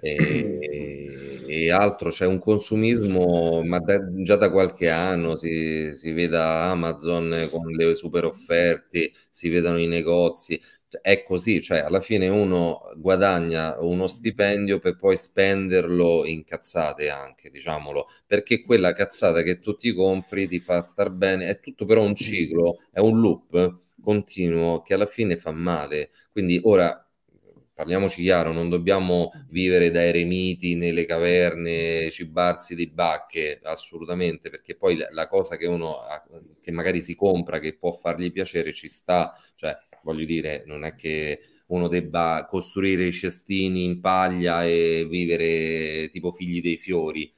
sì. e, e, altro. C'è un consumismo, ma da, già da qualche anno si, si veda Amazon con le super offerte, si vedono i negozi è così, cioè alla fine uno guadagna uno stipendio per poi spenderlo in cazzate anche, diciamolo, perché quella cazzata che tu ti compri ti fa star bene, è tutto però un ciclo, è un loop continuo che alla fine fa male. Quindi ora parliamoci chiaro, non dobbiamo vivere da eremiti nelle caverne, cibarsi di bacche, assolutamente, perché poi la cosa che uno che magari si compra, che può fargli piacere, ci sta, cioè voglio dire, non è che uno debba costruire i cestini in paglia e vivere tipo figli dei fiori.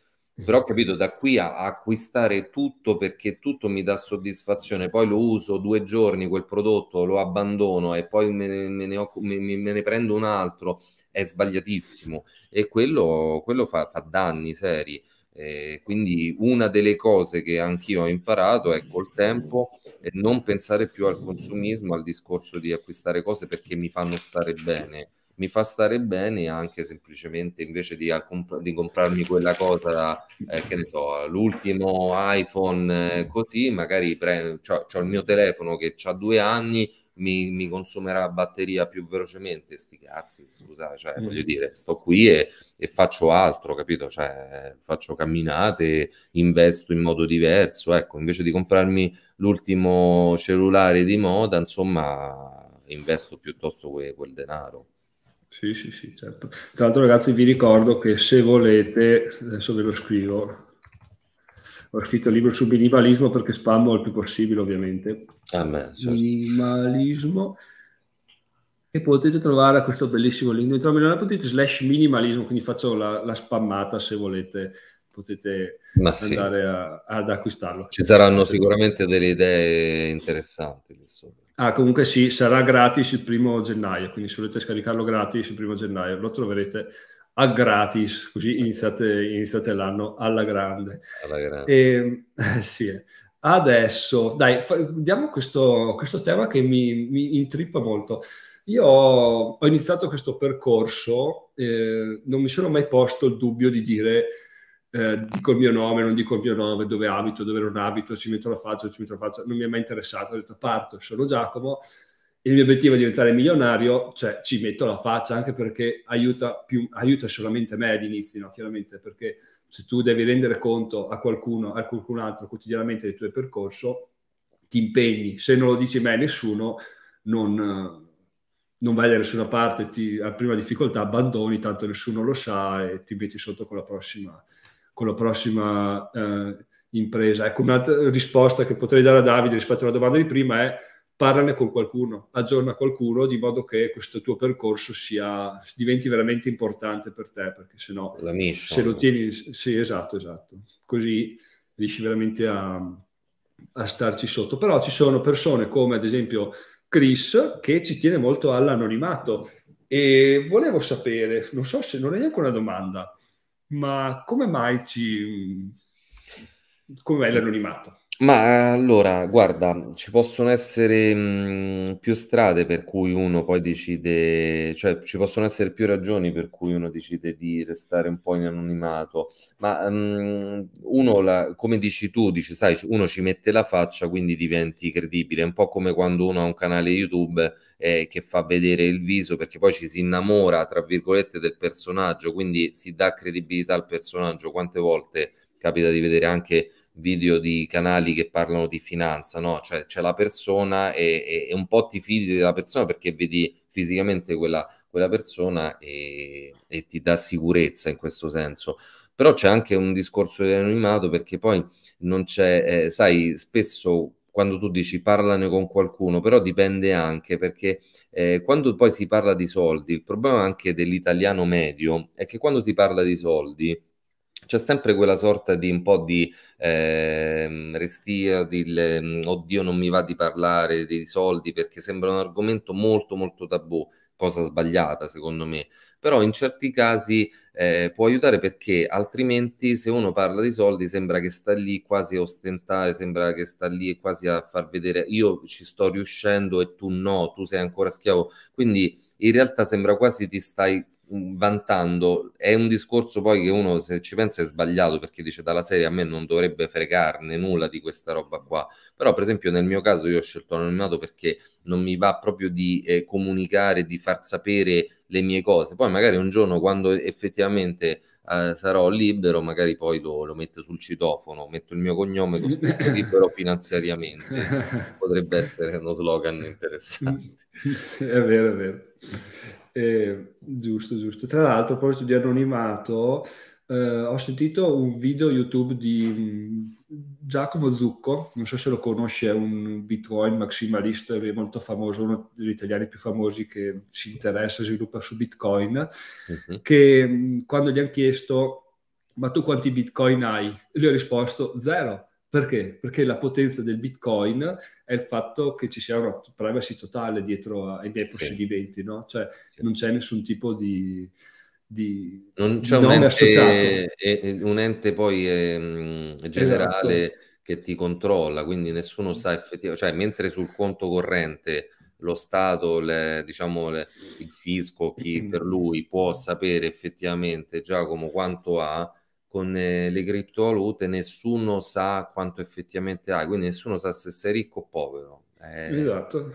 però ho capito da qui a, acquistare tutto perché tutto mi dà soddisfazione, poi lo uso due giorni quel prodotto, lo abbandono e poi me ne, me ne, me, me ne prendo un altro, è sbagliatissimo e quello, quello fa, fa danni seri. Eh, quindi una delle cose che anch'io ho imparato è col tempo è non pensare più al consumismo, al discorso di acquistare cose perché mi fanno stare bene. Mi fa stare bene anche semplicemente invece di, di comprarmi quella cosa, eh, che ne so, l'ultimo iPhone, eh, così magari pre- ho il mio telefono che ha due anni, mi, mi, consumerà la batteria più velocemente. Sti cazzi, scusate, cioè, mm. voglio dire, sto qui e, e, faccio altro, capito? Cioè, faccio camminate, investo in modo diverso. Ecco, invece di comprarmi l'ultimo cellulare di moda, insomma, investo piuttosto que- quel denaro. Sì, sì, sì, certo. Tra l'altro, ragazzi, vi ricordo che se volete, adesso ve lo scrivo, ho scritto il libro sul minimalismo perché spammo il più possibile, ovviamente. Ah, beh, certo. Minimalismo. E potete trovare questo bellissimo link dentro milionario.it slash minimalismo, quindi faccio la, la, spammata se volete, potete sì. andare a, ad acquistarlo. Ci saranno sicuramente delle idee interessanti. Ah, comunque sì, sarà gratis il primo gennaio, quindi se volete scaricarlo gratis il primo gennaio lo troverete a gratis, così iniziate, iniziate l'anno alla grande. Alla grande. E, eh, sì. Adesso, dai, diamo questo, questo tema che mi, mi, intrippa molto. Io ho, ho iniziato questo percorso, eh, non mi sono mai posto il dubbio di dire eh, dico il mio nome, non dico il mio nome, dove abito, dove non abito, ci metto la faccia, ci metto la faccia, non mi è mai interessato, ho detto parto, sono Giacomo, il mio obiettivo è diventare milionario, cioè ci metto la faccia anche perché aiuta, più, aiuta solamente me all'inizio, no? chiaramente, perché se tu devi rendere conto a qualcuno, a qualcun altro quotidianamente del tuo percorso, ti impegni, se non lo dici mai a nessuno, non, non vai da nessuna parte, ti, a prima difficoltà abbandoni, tanto nessuno lo sa e ti metti sotto con la prossima, con la prossima eh, impresa. Ecco, un'altra risposta che potrei dare a Davide rispetto alla domanda di prima è parlane con qualcuno, aggiorna qualcuno di modo che questo tuo percorso sia, diventi veramente importante per te, perché se no, se lo tieni, sì, esatto, esatto, così riesci veramente a, a starci sotto. Però ci sono persone come ad esempio Chris che ci tiene molto all'anonimato e volevo sapere, non so se non è neanche una domanda, ma come mai ci... come è l'anonimato? Ma allora, guarda, ci possono essere mh, più strade per cui uno poi decide, cioè ci possono essere più ragioni per cui uno decide di restare un po' in anonimato, ma mh, uno, la, come dici tu, dici, sai, uno ci mette la faccia, quindi diventi credibile, è un po' come quando uno ha un canale YouTube eh, che fa vedere il viso, perché poi ci si innamora, tra virgolette, del personaggio, quindi si dà credibilità al personaggio. Quante volte capita di vedere anche video di canali che parlano di finanza, no? Cioè c'è la persona e, e, un po' ti fidi della persona perché vedi fisicamente quella, quella persona e, e, ti dà sicurezza in questo senso. Però c'è anche un discorso di anonimato perché poi non c'è, eh, sai, spesso quando tu dici parlane con qualcuno, però dipende anche perché eh, quando poi si parla di soldi, il problema anche dell'italiano medio è che quando si parla di soldi c'è sempre quella sorta di un po' di eh, restia, di le, oddio non mi va di parlare dei soldi perché sembra un argomento molto molto tabù, cosa sbagliata secondo me, però in certi casi eh, può aiutare perché altrimenti se uno parla di soldi sembra che sta lì quasi a ostentare, sembra che sta lì quasi a far vedere io ci sto riuscendo e tu no, tu sei ancora schiavo, quindi in realtà sembra quasi ti stai vantando. È un discorso poi che uno se ci pensa è sbagliato perché dice dalla serie a me non dovrebbe fregarne nulla di questa roba qua. Però per esempio nel mio caso io ho scelto l'anonimato perché non mi va proprio di eh, comunicare di far sapere le mie cose. Poi magari un giorno quando effettivamente eh, sarò libero magari poi lo, lo, metto sul citofono metto il mio cognome scritto libero finanziariamente. [laughs] Potrebbe essere uno slogan interessante. È vero è vero eh, giusto, giusto. Tra l'altro, a proposito di anonimato, eh, ho sentito un video YouTube di mm, Giacomo Zucco, non so se lo conosci, è un Bitcoin maximalista molto famoso, uno degli italiani più famosi che si interessa e sviluppa su Bitcoin, uh-huh. che mm, quando gli hanno chiesto ma tu quanti bitcoin hai? Lui ha risposto zero. Perché? Perché la potenza del bitcoin è il fatto che ci sia una privacy totale dietro ai miei possedimenti, sì. no? Cioè sì. non c'è nessun tipo di... di non c'è un ente, è, un ente, poi eh, generale esatto. che ti controlla, quindi nessuno sa effettivamente... Cioè, mentre sul conto corrente lo Stato, le, diciamo le, il fisco, chi per lui può sapere effettivamente Giacomo quanto ha, con eh, le criptovalute nessuno sa quanto effettivamente hai, quindi nessuno sa se sei ricco o povero. Eh... Esatto,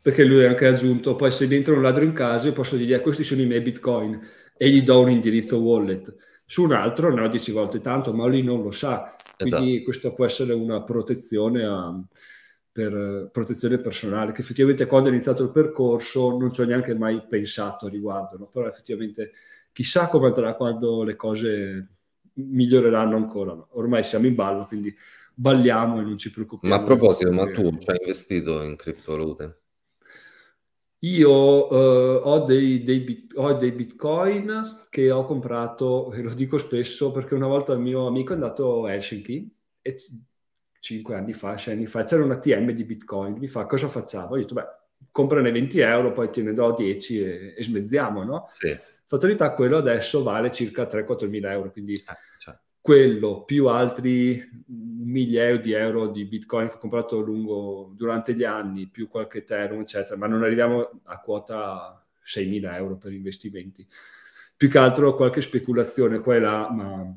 perché lui ha anche aggiunto, poi se dentro un ladro in casa posso dire questi sono i miei bitcoin e gli do un indirizzo wallet. Su un altro ne ho dieci volte tanto, ma lui non lo sa. Quindi esatto. questa può essere una protezione a, per protezione personale, che effettivamente quando è iniziato il percorso non ci ho neanche mai pensato a riguardo, no? però effettivamente chissà come andrà quando le cose miglioreranno ancora. No? Ormai siamo in ballo, quindi balliamo e non ci preoccupiamo. Ma a proposito, ma tu ci hai investito in criptovalute? Io uh, ho, dei, dei bit, ho, dei, bitcoin che ho comprato, e lo dico spesso perché una volta il mio amico è andato a Helsinki e cinque anni fa, sei anni fa, c'era un ATM di bitcoin, mi fa cosa facciamo? Ho detto, beh, comprane 20 euro, poi te ne do 10 e, e smezziamo, no? Sì. Fatalità, quello adesso vale circa 3-4 mila euro, quindi eh, cioè. Quello più altri migliaia di euro di bitcoin che ho comprato lungo, durante gli anni, più qualche Ethereum, eccetera, ma non arriviamo a quota 6 mila euro per investimenti. Più che altro qualche speculazione qua e là, ma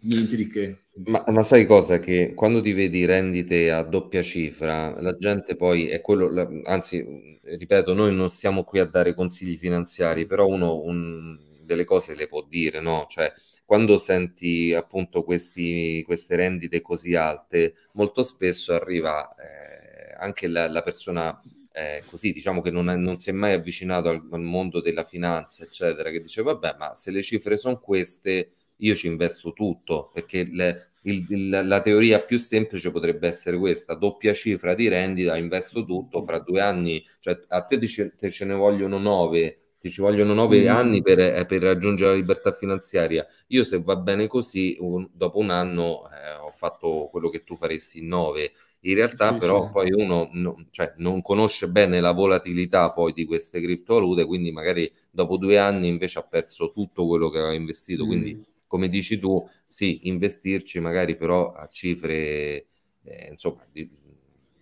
niente di che. Ma, ma, sai cosa? Che quando ti vedi rendite a doppia cifra, la gente poi è quello, anzi, ripeto, noi non stiamo qui a dare consigli finanziari, però uno un, delle cose le può dire, no? Cioè, quando senti appunto questi, queste rendite così alte, molto spesso arriva eh, anche la, la persona eh, così, diciamo che non, è, non, si è mai avvicinato al, al mondo della finanza, eccetera, che dice, vabbè, ma se le cifre sono queste io ci investo tutto, perché le, il, il, la teoria più semplice potrebbe essere questa, doppia cifra di rendita, investo tutto, fra due anni, cioè a te, te, ce ne vogliono nove, ci vogliono nove mm. anni per, eh, per, raggiungere la libertà finanziaria. Io se va bene così, un, dopo un anno eh, ho fatto quello che tu faresti in nove. In realtà sì, però sì. poi uno no, cioè, non conosce bene la volatilità poi di queste criptovalute, quindi magari dopo due anni invece ha perso tutto quello che aveva investito. Mm. Quindi come dici tu, sì, investirci magari però a cifre eh, insomma di,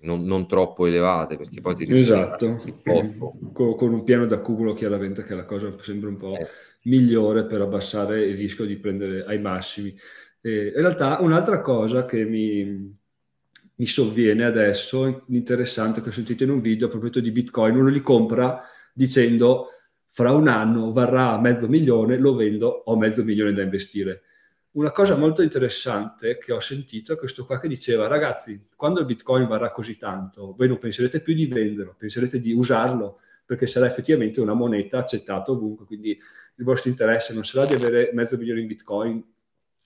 non, non, troppo elevate perché poi si esatto [clears throat] con, con, un piano d'accumulo chiaramente che è la cosa sembra un po' eh. migliore per abbassare il rischio di prendere ai massimi eh, in realtà un'altra cosa che mi, mi sovviene adesso interessante che ho sentito in un video a proposito di bitcoin uno li compra dicendo fra un anno varrà mezzo milione, lo vendo, ho mezzo milione da investire. Una cosa molto interessante che ho sentito è questo qua che diceva, ragazzi, quando il Bitcoin varrà così tanto, voi non penserete più di venderlo, penserete di usarlo, perché sarà effettivamente una moneta accettata ovunque, quindi il vostro interesse non sarà di avere mezzo milione in Bitcoin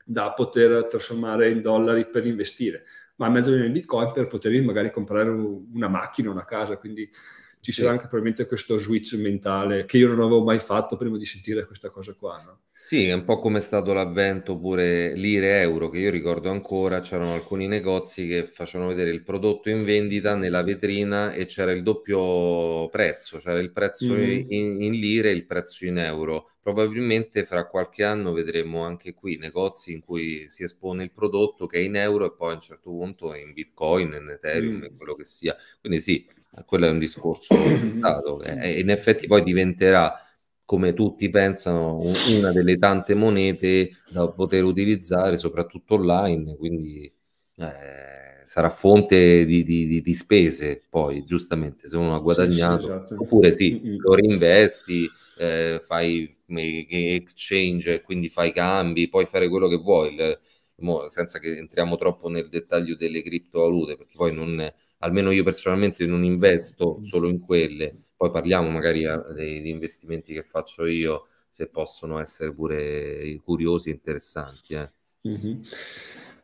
da poter trasformare in dollari per investire, ma mezzo milione in Bitcoin per potervi magari comprare una macchina, una casa, quindi ci sarà anche probabilmente questo switch mentale che io non avevo mai fatto prima di sentire questa cosa qua. No? Sì, è un po' come è stato l'avvento pure lire euro, che io ricordo ancora, c'erano alcuni negozi che facevano vedere il prodotto in vendita nella vetrina e c'era il doppio prezzo, c'era il prezzo mm. in, in lire e il prezzo in euro. Probabilmente fra qualche anno vedremo anche qui negozi in cui si espone il prodotto che è in euro e poi a un certo punto in bitcoin, in ethereum, mm. quello che sia. Quindi sì, quello è un discorso [coughs] stato e in effetti poi diventerà come tutti pensano una delle tante monete da poter utilizzare soprattutto online quindi eh, sarà fonte di, di, di, spese poi giustamente se uno ha guadagnato sì, sì, esatto. oppure sì lo reinvesti eh, fai exchange quindi fai cambi puoi fare quello che vuoi senza che entriamo troppo nel dettaglio delle criptovalute perché poi non almeno io personalmente non investo mm. solo in quelle, poi parliamo magari eh, degli investimenti che faccio io, se possono essere pure curiosi e interessanti. Eh. Mm-hmm.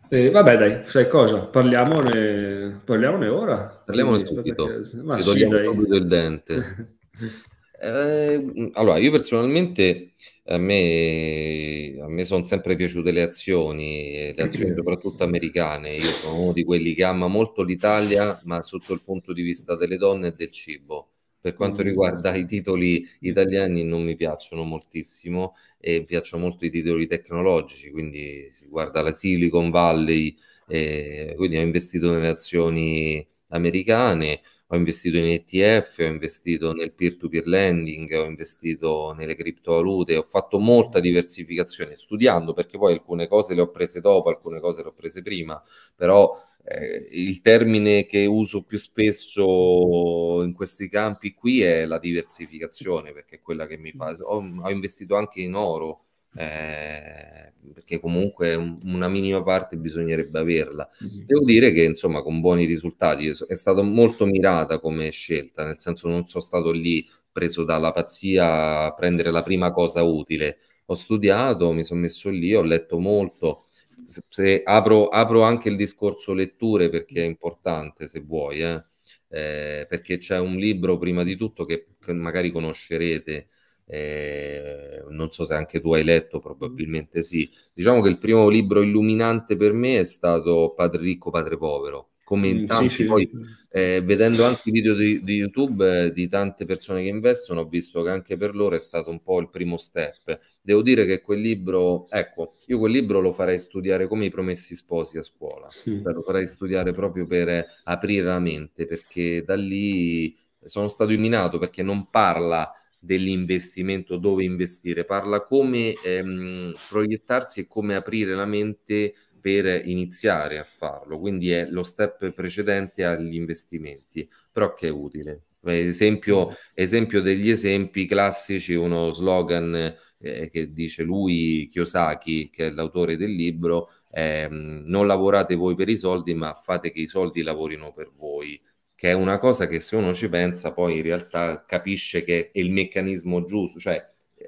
Eh, vabbè, dai, sai cosa? Parliamone, parliamone ora. Parliamone subito. Perché... Ci togliamo sì, subito il dente. [laughs] eh, allora, io personalmente a me, a me sono sempre piaciute le azioni, le azioni soprattutto americane. Io sono uno di quelli che ama molto l'Italia, ma sotto il punto di vista delle donne e del cibo. Per quanto mm. riguarda i titoli italiani non mi piacciono moltissimo e mi piacciono molto i titoli tecnologici, quindi si guarda la Silicon Valley, eh, quindi ho investito nelle azioni americane, ho investito in ETF, ho investito nel peer-to-peer lending, ho investito nelle criptovalute, ho fatto molta diversificazione studiando perché poi alcune cose le ho prese dopo, alcune cose le ho prese prima, però eh, il termine che uso più spesso in questi campi qui è la diversificazione perché è quella che mi fa. Ho, ho investito anche in oro eh, perché comunque una minima parte bisognerebbe averla. Mm-hmm. Devo dire che insomma con buoni risultati è stata molto mirata come scelta, nel senso non sono stato lì preso dalla pazzia a prendere la prima cosa utile. Ho studiato, mi sono messo lì, ho letto molto. Se, se apro, apro, anche il discorso letture perché è importante se vuoi, eh? Eh, perché c'è un libro prima di tutto che, che magari conoscerete eh, non so se anche tu hai letto, probabilmente sì. Diciamo che il primo libro illuminante per me è stato Padre ricco, padre povero. Come in mm, tanti, sì, sì. poi eh, vedendo anche i video di, di YouTube eh, di tante persone che investono, ho visto che anche per loro è stato un po' il primo step. Devo dire che quel libro, ecco, io quel libro lo farei studiare come i promessi sposi a scuola, sì. cioè, lo farei studiare proprio per aprire la mente, perché da lì sono stato illuminato perché non parla dell'investimento, dove investire, parla come ehm, proiettarsi e come aprire la mente per iniziare a farlo, quindi è lo step precedente agli investimenti, però che è utile. Esempio, esempio degli esempi classici, uno slogan eh, che dice lui, Kiyosaki, che è l'autore del libro, eh, non lavorate voi per i soldi, ma fate che i soldi lavorino per voi che è una cosa che se uno ci pensa poi in realtà capisce che è il meccanismo giusto, cioè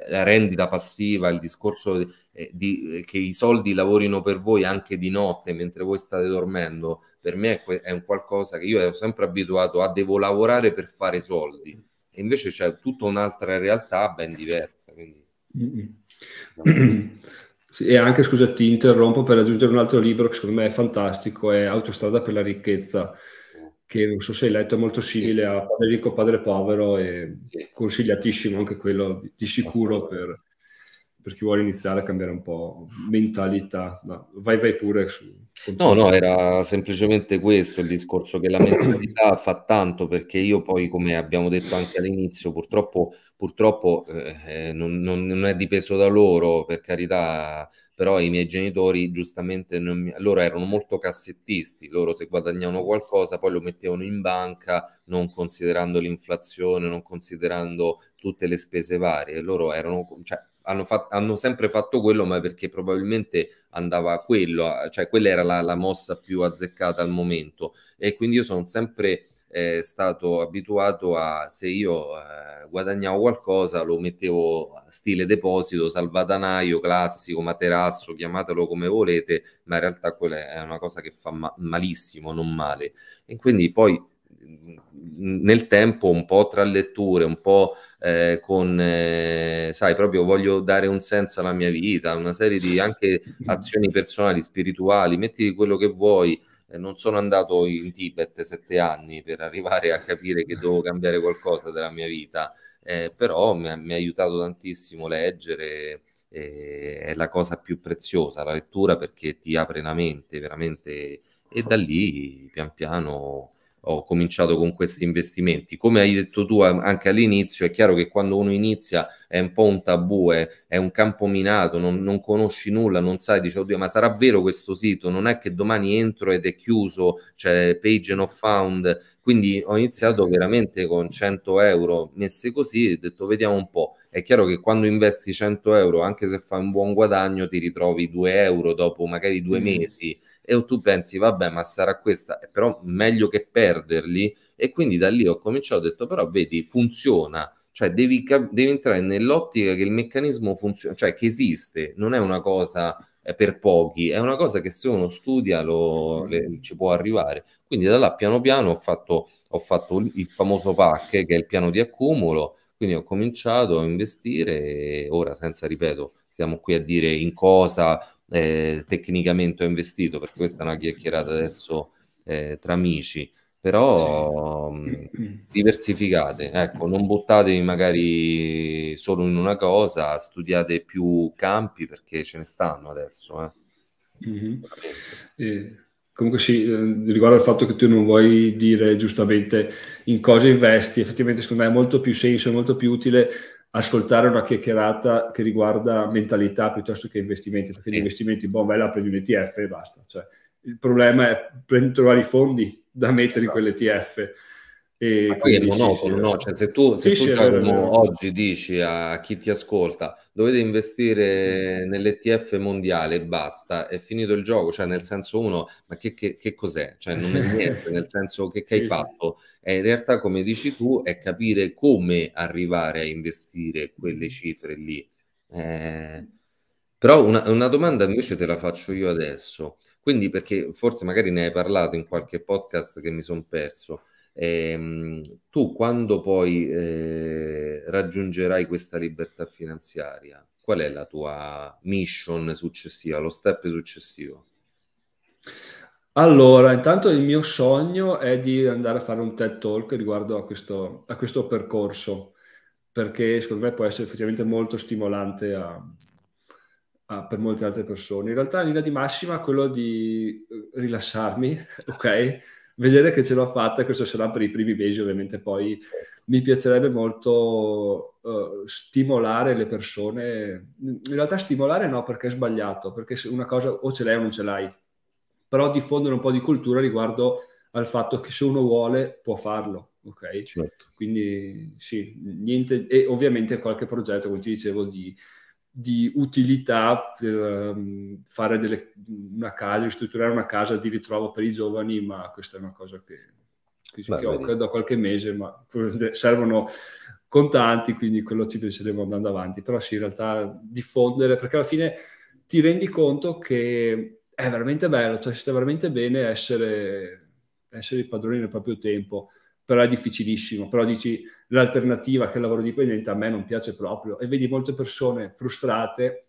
la rendita passiva, il discorso di, di, che i soldi lavorino per voi anche di notte mentre voi state dormendo, per me è, è un qualcosa che io ero sempre abituato a devo lavorare per fare soldi e invece c'è tutta un'altra realtà ben diversa. Quindi... Sì, e anche, scusa, ti interrompo per aggiungere un altro libro che secondo me è fantastico, è Autostrada per la ricchezza che non so se hai letto, è molto simile a Padre ricco, Padre povero e consigliatissimo anche quello di sicuro per, per, chi vuole iniziare a cambiare un po' mentalità. No, vai, vai pure su. No, no, era semplicemente questo il discorso che la mentalità fa tanto perché io poi, come abbiamo detto anche all'inizio, purtroppo, purtroppo eh, non, non, non, è dipeso da loro, per carità, però i miei genitori giustamente mi... loro erano molto cassettisti, loro se guadagnavano qualcosa poi lo mettevano in banca non considerando l'inflazione, non considerando tutte le spese varie, loro erano, cioè, hanno, fatto, hanno sempre fatto quello ma perché probabilmente andava quello, cioè quella era la, la mossa più azzeccata al momento e quindi io sono sempre è stato abituato a se io eh, guadagnavo qualcosa lo mettevo a stile deposito, salvadanaio, classico, materasso, chiamatelo come volete, ma in realtà quella è una cosa che fa ma- malissimo, non male. E quindi poi nel tempo un po' tra letture, un po' eh, con, eh, sai, proprio voglio dare un senso alla mia vita, una serie di anche [laughs] azioni personali, spirituali, metti quello che vuoi, eh, non sono andato in Tibet sette anni per arrivare a capire che devo cambiare qualcosa della mia vita, eh, però mi ha, mi ha, aiutato tantissimo leggere, eh, è la cosa più preziosa, la lettura perché ti apre la mente veramente e da lì pian piano ho cominciato con questi investimenti. Come hai detto tu anche all'inizio, è chiaro che quando uno inizia è un po' un tabù, è, è un campo minato, non, non, conosci nulla, non sai, dice, oddio, ma sarà vero questo sito? Non è che domani entro ed è chiuso, c'è page not found. Quindi ho iniziato veramente con 100 euro messe così, ho detto, vediamo un po'. È chiaro che quando investi 100 euro, anche se fai un buon guadagno, ti ritrovi 2 euro dopo magari due mm. mesi e tu pensi, vabbè, ma sarà questa, però meglio che perderli. E quindi da lì ho cominciato, ho detto, però vedi, funziona. Cioè devi, devi entrare nell'ottica che il meccanismo funziona, cioè che esiste, non è una cosa eh, per pochi, è una cosa che se uno studia lo, le, ci può arrivare. Quindi da là piano piano ho fatto ho fatto il famoso PAC, che è il piano di accumulo, quindi ho cominciato a investire e ora, senza, ripeto, stiamo qui a dire in cosa eh, tecnicamente ho investito, perché questa è una chiacchierata adesso eh, tra amici, però sì. mh, [clears throat] diversificate, ecco, non buttatevi magari solo in una cosa, studiate più campi perché ce ne stanno adesso. Eh. Mm-hmm. Eh, comunque sì, eh, riguardo al fatto che tu non vuoi dire giustamente in cosa investi, effettivamente secondo me è molto più senso, è molto più utile ascoltare una chiacchierata che riguarda mentalità piuttosto che investimenti, perché sì. gli investimenti, boh, vai là, prendi un ETF e basta. Cioè, il problema è trovare i fondi da mettere in quell'ETF. E Ma poi è monotono, sì, no? Cioè, se tu, se sì, tu sì, oggi dici a chi ti ascolta dovete investire nell'ETF mondiale e basta, è finito il gioco, cioè nel senso uno, ma che, che, che cos'è? Cioè non è [laughs] niente, nel senso che, che hai fatto? E in realtà, come dici tu, è capire come arrivare a investire quelle cifre lì. Eh, però una, una domanda invece te la faccio io adesso. Quindi, perché forse magari ne hai parlato in qualche podcast che mi sono perso, ehm, tu quando poi eh, raggiungerai questa libertà finanziaria, qual è la tua mission successiva, lo step successivo? Allora, intanto il mio sogno è di andare a fare un TED Talk riguardo a questo, a questo percorso, perché secondo me può essere effettivamente molto stimolante a, ah, per molte altre persone. In realtà, in linea di massima, quello di eh, rilassarmi, [laughs] ok? Vedere che ce l'ho fatta, questo sarà per i primi mesi, ovviamente poi mi piacerebbe molto uh, stimolare le persone. In realtà stimolare no, perché è sbagliato, perché una cosa o ce l'hai o non ce l'hai, però diffondere un po' di cultura riguardo al fatto che se uno vuole può farlo, ok? Certo. Quindi sì, niente, e ovviamente qualche progetto, come ti dicevo, di di utilità per um, fare delle, una casa, ristrutturare una casa di ritrovo per i giovani, ma questa è una cosa che, che, Beh, che ho credo da qualche mese, ma [laughs] servono contanti, quindi quello ci penseremo andando avanti. Però sì, in realtà diffondere, perché alla fine ti rendi conto che è veramente bello, cioè si sta veramente bene essere, essere i padroni del proprio tempo però è difficilissimo. Però dici l'alternativa che è il lavoro dipendente a me non piace proprio e vedi molte persone frustrate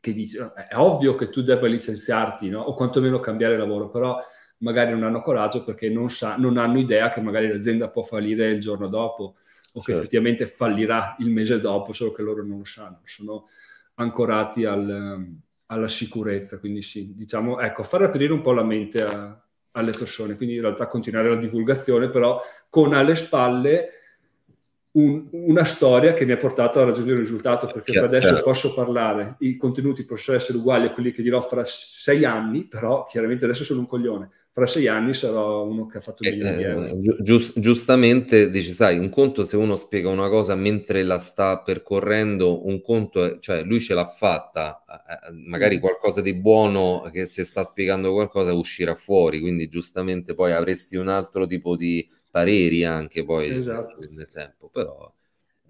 che dicono è ovvio che tu debba licenziarti no? o quantomeno cambiare lavoro, però magari non hanno coraggio perché non, sa, non hanno idea che magari l'azienda può fallire il giorno dopo o certo. che effettivamente fallirà il mese dopo, solo che loro non lo sanno, sono ancorati al, alla sicurezza. Quindi sì, diciamo, ecco, far aprire un po' la mente a, alle persone, quindi in realtà continuare la divulgazione, però con alle spalle un, una storia che mi ha portato a raggiungere il risultato, perché per adesso posso parlare, i contenuti possono essere uguali a quelli che dirò fra sei anni, però chiaramente adesso sono un coglione fra sei anni sarò uno che ha fatto eh, milione di euro. Eh, giust, giustamente dici, sai, un conto se uno spiega una cosa mentre la sta percorrendo, un conto, è, cioè lui ce l'ha fatta, eh, magari mm. qualcosa di buono che se sta spiegando qualcosa uscirà fuori, quindi giustamente poi avresti un altro tipo di pareri anche poi esatto. nel tempo, però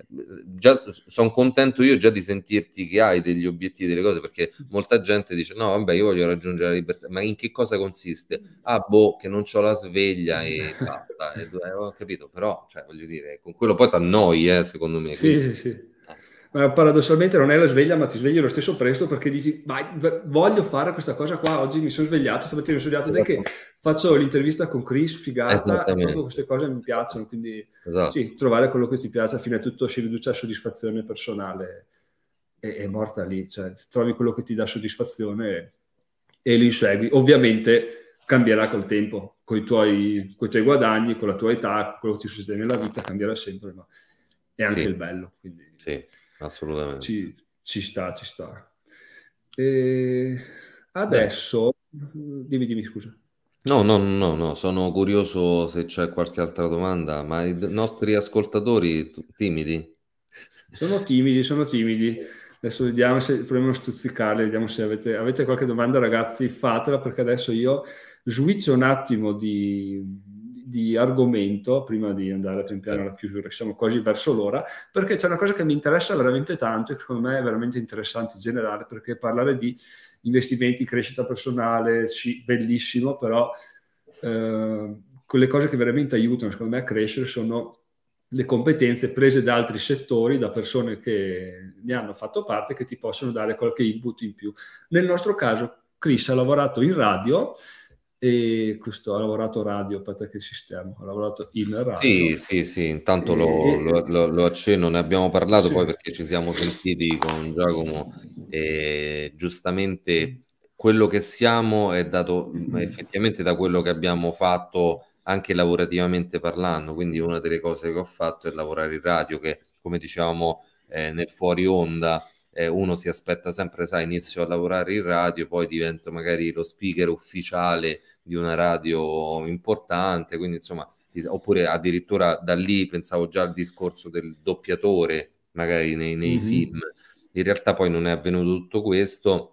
già sono contento io già di sentirti che hai degli obiettivi, delle cose, perché molta gente dice no, vabbè, io voglio raggiungere la libertà, ma in che cosa consiste? Ah, boh, che non ho la sveglia e [laughs] basta, e, eh, ho capito, però, cioè, voglio dire, con quello poi ti annoi, eh, secondo me. Sì, quindi... sì, sì ma paradossalmente non è la sveglia, ma ti svegli lo stesso presto perché dici, vai, voglio fare questa cosa qua, oggi mi sono svegliato, stamattina mi sono svegliato, esatto. che faccio l'intervista con Chris, figata, queste cose mi piacciono, quindi esatto. sì, trovare quello che ti piace, a fine tutto si riduce a soddisfazione personale, e è morta lì, cioè trovi quello che ti dà soddisfazione e, e li insegui. Ovviamente cambierà col tempo, con i tuoi, tuoi guadagni, con la tua età, quello che ti succede nella vita cambierà sempre, ma è anche sì. il bello. Quindi... Sì assolutamente. Ci, ci sta, ci sta. E adesso, Beh. dimmi, dimmi, scusa. No, no, no, no, sono curioso se c'è qualche altra domanda, ma i nostri ascoltatori timidi? Sono timidi, sono timidi. Adesso vediamo se proviamo a stuzzicarli, vediamo se avete, avete qualche domanda, ragazzi, fatela perché adesso io switcho un attimo di, di argomento prima di andare pian piano alla chiusura, siamo quasi verso l'ora, perché c'è una cosa che mi interessa veramente tanto e secondo me è veramente interessante in generale, perché parlare di investimenti, crescita personale, sì, bellissimo, però eh, quelle cose che veramente aiutano, secondo me, a crescere sono le competenze prese da altri settori, da persone che ne hanno fatto parte, che ti possono dare qualche input in più. Nel nostro caso, Chris ha lavorato in radio e questo ha lavorato radio, aspetta che sistema, ha lavorato in radio. Sì, sì, sì, intanto e... lo, lo, lo, lo, accenno, ne abbiamo parlato sì. poi perché ci siamo sentiti con Giacomo e giustamente quello che siamo è dato effettivamente da quello che abbiamo fatto anche lavorativamente parlando, quindi una delle cose che ho fatto è lavorare in radio che come dicevamo eh, nel fuori onda eh, uno si aspetta sempre, sai, inizio a lavorare in radio, poi divento magari lo speaker ufficiale di una radio importante, quindi insomma, oppure addirittura da lì pensavo già al discorso del doppiatore, magari nei, nei mm-hmm. film. In realtà poi non è avvenuto tutto questo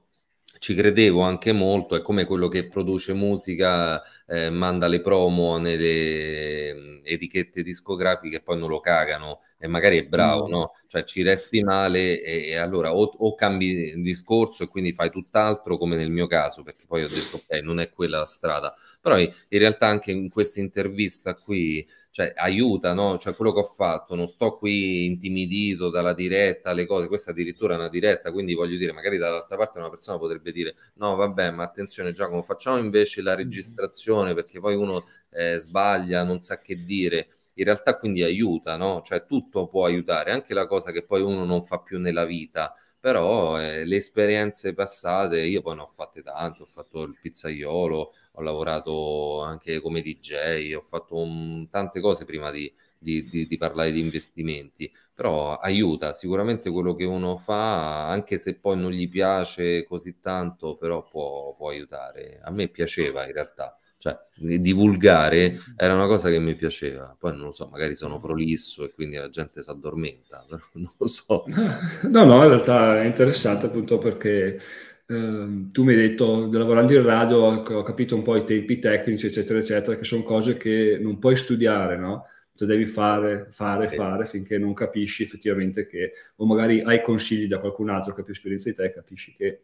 ci credevo anche molto, è come quello che produce musica, eh, manda le promo nelle mm, etichette discografiche e poi non lo cagano e magari è bravo, mm. no? Cioè ci resti male e, e allora o, o, cambi discorso e quindi fai tutt'altro come nel mio caso, perché poi ho detto ok, non è quella la strada. Però in realtà anche in questa intervista qui cioè, aiuta, no? Cioè, quello che ho fatto, non sto qui intimidito dalla diretta, le cose, questa addirittura è una diretta, quindi voglio dire, magari dall'altra parte una persona potrebbe dire, no, vabbè, ma attenzione Giacomo, facciamo invece la registrazione, perché poi uno eh, sbaglia, non sa che dire. In realtà quindi aiuta, no? Cioè, tutto può aiutare, anche la cosa che poi uno non fa più nella vita però eh, le esperienze passate, io poi ne ho fatte tante, ho fatto il pizzaiolo, ho lavorato anche come DJ, ho fatto un, tante cose prima di, di, di, di, parlare di investimenti, però aiuta sicuramente quello che uno fa, anche se poi non gli piace così tanto, però può, può aiutare. A me piaceva in realtà cioè divulgare era una cosa che mi piaceva poi non lo so magari sono prolisso e quindi la gente si addormenta [laughs] però non lo so [laughs] no no in realtà è interessante appunto perché eh, tu mi hai detto lavorando in radio ho capito un po' i tempi tecnici eccetera eccetera che sono cose che non puoi studiare no? cioè devi fare, fare, sì. fare finché non capisci effettivamente che, o magari hai consigli da qualcun altro che ha più esperienza di te, capisci che.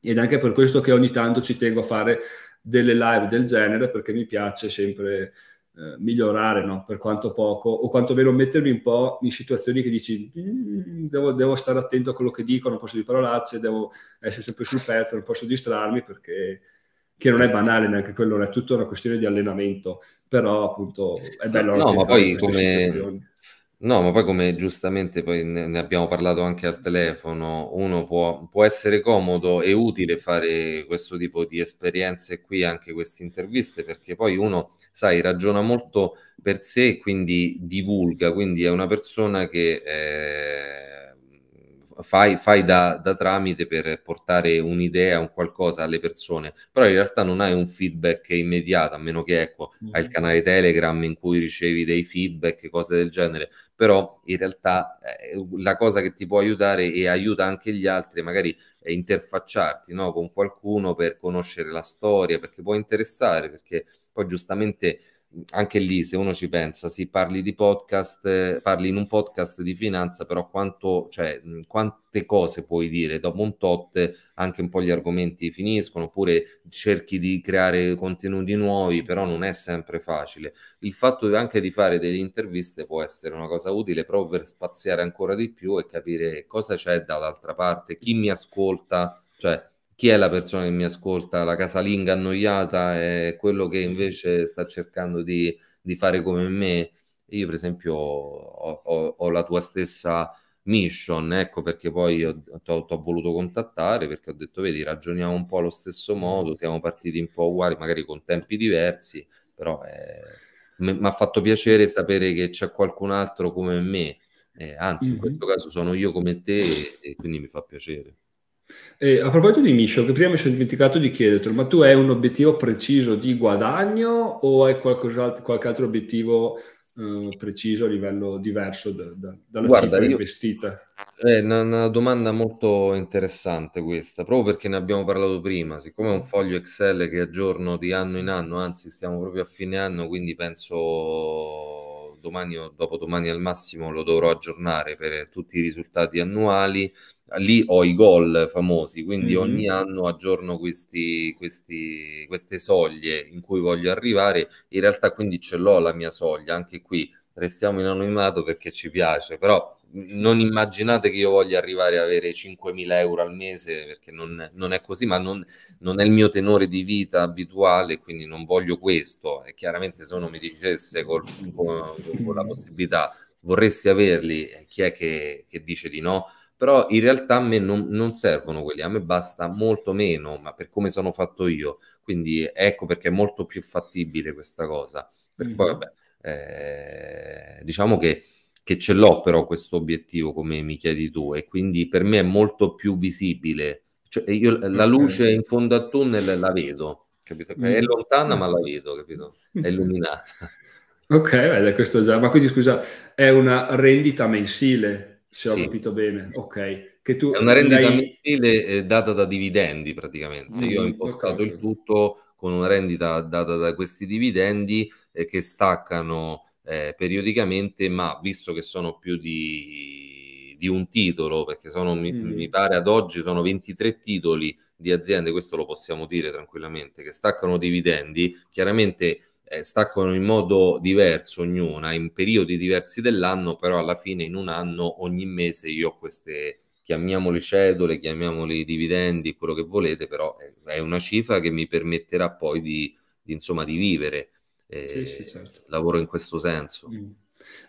Ed è anche per questo che ogni tanto ci tengo a fare delle live del genere perché mi piace sempre eh, migliorare, no? per quanto poco, o quantomeno mettermi un po' in situazioni che dici mm, devo, devo, stare attento a quello che dico, non posso dire parolacce, devo essere sempre sul pezzo, non posso distrarmi perché che non è banale neanche quello, è tutta una questione di allenamento, però appunto è bello. No, ma poi come... No, ma poi come giustamente poi ne abbiamo parlato anche al telefono, uno può, può essere comodo e utile fare questo tipo di esperienze qui, anche queste interviste, perché poi uno, sai, ragiona molto per sé e quindi divulga, quindi è una persona che... Eh, fai, fai da, da, tramite per portare un'idea, un qualcosa alle persone, però in realtà non hai un feedback immediato, a meno che ecco, mm-hmm. hai il canale Telegram in cui ricevi dei feedback, cose del genere, però in realtà eh, la cosa che ti può aiutare e aiuta anche gli altri, magari è interfacciarti no, con qualcuno per conoscere la storia, perché può interessare, perché poi giustamente anche lì, se uno ci pensa, si parli di podcast, parli in un podcast di finanza, però quanto, cioè, quante cose puoi dire? Dopo un tot anche un po' gli argomenti finiscono, oppure cerchi di creare contenuti nuovi, però non è sempre facile. Il fatto anche di fare delle interviste può essere una cosa utile proprio per spaziare ancora di più e capire cosa c'è dall'altra parte, chi mi ascolta, cioè chi è la persona che mi ascolta, la casalinga annoiata è quello che invece sta cercando di, di fare come me. Io, per esempio, ho, ho, ho, la tua stessa mission, ecco perché poi ti ho voluto contattare perché ho detto, vedi, ragioniamo un po' allo stesso modo, siamo partiti un po' uguali, magari con tempi diversi, però eh, mi ha fatto piacere sapere che c'è qualcun altro come me, eh, anzi, mm-hmm. in questo caso sono io come te e, e quindi mi fa piacere. E a proposito di mission, che prima mi sono dimenticato di chiedertelo, ma tu hai un obiettivo preciso di guadagno o hai qualche altro obiettivo eh, preciso a livello diverso da, da, dalla Guarda, cifra io, investita? È una, una, domanda molto interessante questa, proprio perché ne abbiamo parlato prima, siccome è un foglio Excel che aggiorno di anno in anno, anzi stiamo proprio a fine anno, quindi penso domani o dopodomani al massimo lo dovrò aggiornare per tutti i risultati annuali. Lì ho i gol famosi, quindi mm-hmm. ogni anno aggiorno questi, questi, queste soglie in cui voglio arrivare. In realtà quindi ce l'ho la mia soglia, anche qui restiamo in anonimato perché ci piace, però non immaginate che io voglia arrivare a avere 5.000 euro al mese perché non, non è così, ma non, non, è il mio tenore di vita abituale, quindi non voglio questo. E chiaramente se uno mi dicesse col, con, con, la possibilità vorresti averli, chi è che, che, dice di no? Però in realtà a me non, non servono quelli, a me basta molto meno, ma per come sono fatto io. Quindi ecco perché è molto più fattibile questa cosa. Perché poi, vabbè, eh, diciamo che che ce l'ho però questo obiettivo come mi chiedi tu e quindi per me è molto più visibile. Cioè, io la luce in fondo al tunnel la vedo, capito? È mm. lontana ma la vedo, capito? È illuminata. Ok, vede, questo già. Ma quindi scusa, è una rendita mensile, se ho capito bene. Ok. Che tu è una rendita dai... mensile eh, data da dividendi praticamente. Mm, Io ho impostato okay. il tutto con una rendita data da questi dividendi eh, che staccano eh, periodicamente, ma visto che sono più di, di un titolo, perché sono, mm. mi, mi, pare ad oggi sono 23 titoli di aziende, questo lo possiamo dire tranquillamente, che staccano dividendi, chiaramente eh, staccano in modo diverso ognuna, in periodi diversi dell'anno, però alla fine in un anno, ogni mese io ho queste chiamiamoli cedole, chiamiamoli dividendi, quello che volete, però è una cifra che mi permetterà poi di, di, insomma, di vivere sì, sì, certo. lavoro in questo senso. Mm.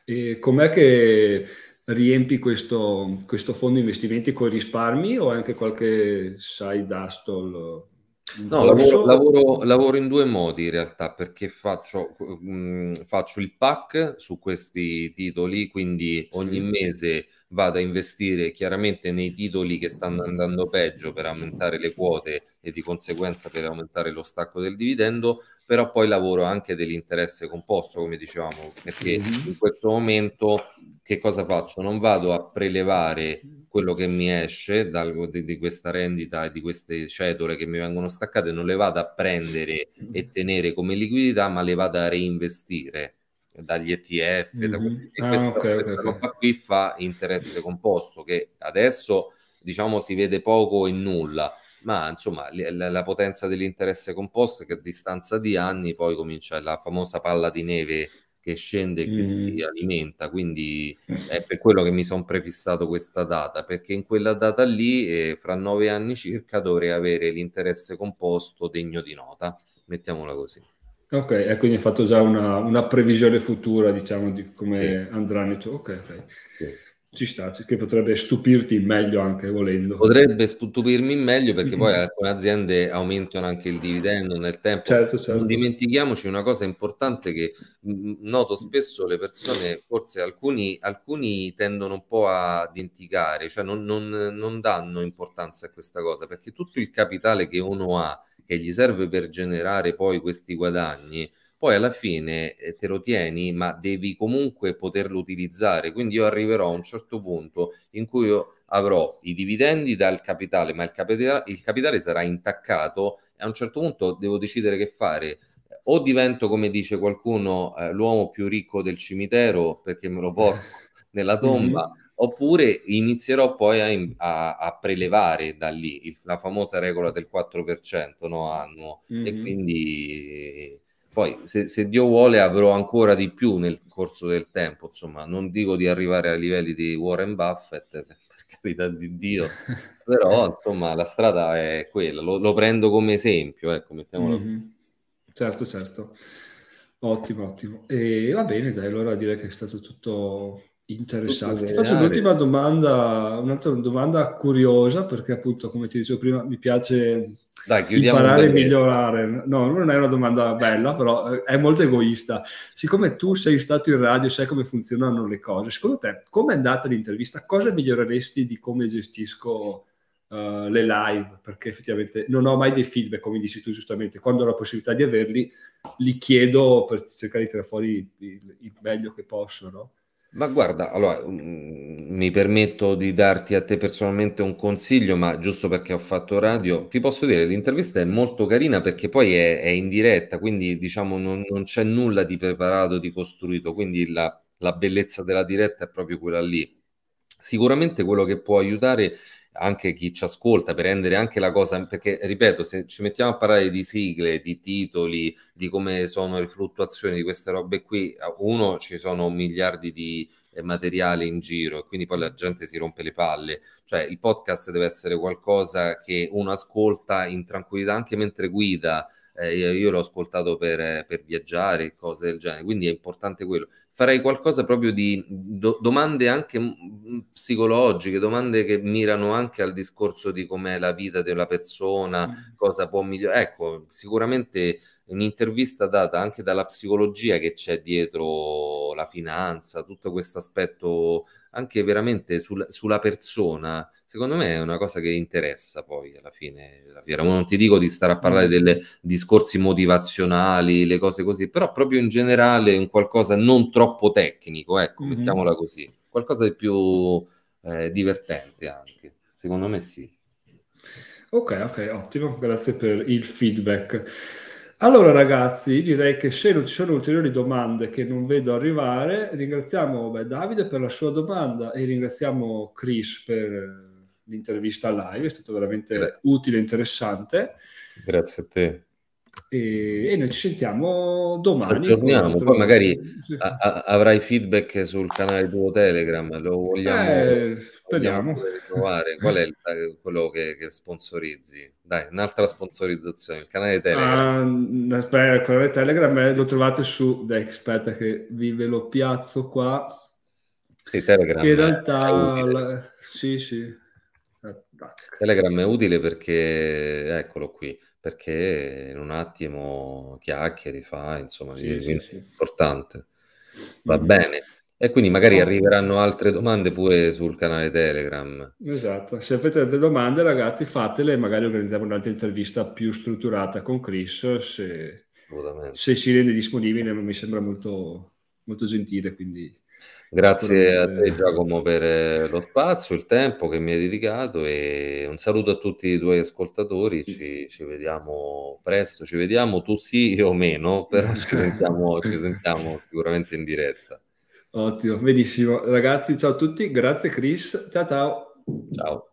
E com'è che riempi questo, questo fondo investimenti con risparmi o anche qualche side hustle? No, lavoro, lavoro, lavoro, in due modi in realtà perché faccio, mh, mm, faccio il pack su questi titoli, quindi ogni mese vado a investire chiaramente nei titoli che stanno andando peggio per aumentare le quote e di conseguenza per aumentare lo stacco del dividendo, però poi lavoro anche dell'interesse composto, come dicevamo, perché mm-hmm. in questo momento che cosa faccio? Non vado a prelevare quello che mi esce dal, di, di, questa rendita e di queste cedole che mi vengono staccate, non le vado a prendere e tenere come liquidità, ma le vado a reinvestire dagli ETF, mm-hmm. da e ah, questa, okay, questa okay. roba qui fa interesse composto che adesso diciamo si vede poco e nulla, ma insomma la, la potenza dell'interesse composto che a distanza di anni poi comincia la famosa palla di neve che scende e che mm. si alimenta, quindi è per quello che mi sono prefissato questa data, perché in quella data lì, eh, fra nove anni circa, dovrei avere l'interesse composto degno di nota, mettiamola così. Ok, e quindi hai fatto già una, una previsione futura, diciamo, di come sì. andranno. Ok, ok. Sì. Ci sta, che potrebbe stupirti meglio anche volendo. Potrebbe stupirmi meglio perché poi [laughs] alcune aziende aumentano anche il dividendo nel tempo. Certo, certo. Non dimentichiamoci una cosa importante che noto spesso le persone, forse alcuni, alcuni tendono un po' a dimenticare, cioè non, non, non danno importanza a questa cosa perché tutto il capitale che uno ha che gli serve per generare poi questi guadagni, poi alla fine eh, te lo tieni, ma devi comunque poterlo utilizzare. Quindi io arriverò a un certo punto in cui io avrò i dividendi dal capitale, ma il capitale, il capitale sarà intaccato e a un certo punto devo decidere che fare. O divento, come dice qualcuno, eh, l'uomo più ricco del cimitero perché me lo porto [laughs] nella tomba, mm-hmm oppure inizierò poi a, a, a prelevare da lì il, la famosa regola del 4% no, annuo mm-hmm. e quindi poi se, se, Dio vuole avrò ancora di più nel corso del tempo, insomma non dico di arrivare ai livelli di Warren Buffett [laughs] per, carità di Dio, [laughs] però insomma la strada è quella, lo, lo prendo come esempio, ecco, mettiamolo mm-hmm. Certo, certo. Ottimo, ottimo. E va bene, dai, allora direi che è stato tutto Interessante. Ti faccio un'ultima domanda, un'altra domanda curiosa, perché appunto, come ti dicevo prima, mi piace Dai, imparare e migliorare. No, non è una domanda bella, però eh, è molto egoista. Siccome tu sei stato in radio, sai come funzionano le cose, secondo te, come è andata l'intervista? Cosa miglioreresti di come gestisco uh, le live? Perché effettivamente non ho mai dei feedback, come dici tu giustamente. Quando ho la possibilità di averli, li chiedo per cercare di tirare fuori il, il meglio che posso, no? Ma guarda, allora, mm, mi permetto di darti a te personalmente un consiglio, ma giusto perché ho fatto radio, ti posso dire, l'intervista è molto carina perché poi è, è in diretta, quindi diciamo non, non, c'è nulla di preparato, di costruito, quindi la, la bellezza della diretta è proprio quella lì. Sicuramente quello che può aiutare anche chi ci ascolta per rendere anche la cosa, perché ripeto, se ci mettiamo a parlare di sigle, di titoli, di come sono le fluttuazioni di queste robe qui, uno ci sono miliardi di eh, materiali in giro e quindi poi la gente si rompe le palle, cioè il podcast deve essere qualcosa che uno ascolta in tranquillità anche mentre guida, eh, io l'ho ascoltato per, per viaggiare, cose del genere, quindi è importante quello. Farei qualcosa proprio di do, domande anche psicologiche, domande che mirano anche al discorso di com'è la vita della persona, mm. cosa può migliorare. Ecco, sicuramente un'intervista data anche dalla psicologia che c'è dietro la finanza, tutto questo aspetto anche veramente sul, sulla persona, secondo me è una cosa che interessa poi alla fine della fiera. Non ti dico di stare a parlare mm. dei discorsi motivazionali, le cose così, però proprio in generale un qualcosa non troppo tecnico, ecco, mm-hmm. mettiamola così, qualcosa di più eh, divertente anche, secondo me sì. Ok, ok, ottimo, grazie per il feedback. Allora ragazzi, direi che se non ci sono ulteriori domande che non vedo arrivare, ringraziamo beh, Davide per la sua domanda e ringraziamo Chris per l'intervista live, è stato veramente Grazie. utile e interessante. Grazie a te. E, e, noi ci sentiamo domani. Ci aggiorniamo, poi magari a, a, avrai feedback sul canale tuo Telegram, lo vogliamo, eh, vogliamo trovare. Qual è il, quello che, che, sponsorizzi? Dai, un'altra sponsorizzazione, il canale Telegram. Uh, aspetta, il canale Telegram eh, lo trovate su, dai, aspetta che vi ve lo piazzo qua. Sì, Telegram. In realtà, la, sì, sì. Telegram è utile perché, eccolo qui, perché in un attimo chiacchieri, fa, insomma, sì, sì, sì. importante. Va mm. bene. E quindi magari arriveranno altre domande pure sul canale Telegram. Esatto, se avete altre domande ragazzi fatele, magari organizziamo un'altra intervista più strutturata con Chris, se, se si rende disponibile, mi sembra molto, molto gentile, quindi Grazie a te Giacomo per eh, lo spazio, il tempo che mi hai dedicato e un saluto a tutti i tuoi ascoltatori, ci, ci vediamo presto, ci vediamo tu sì, io meno, [laughs] però ci sentiamo, ci sentiamo sicuramente in diretta. Ottimo, benissimo. Ragazzi, ciao a tutti, grazie Chris, ciao ciao. Ciao.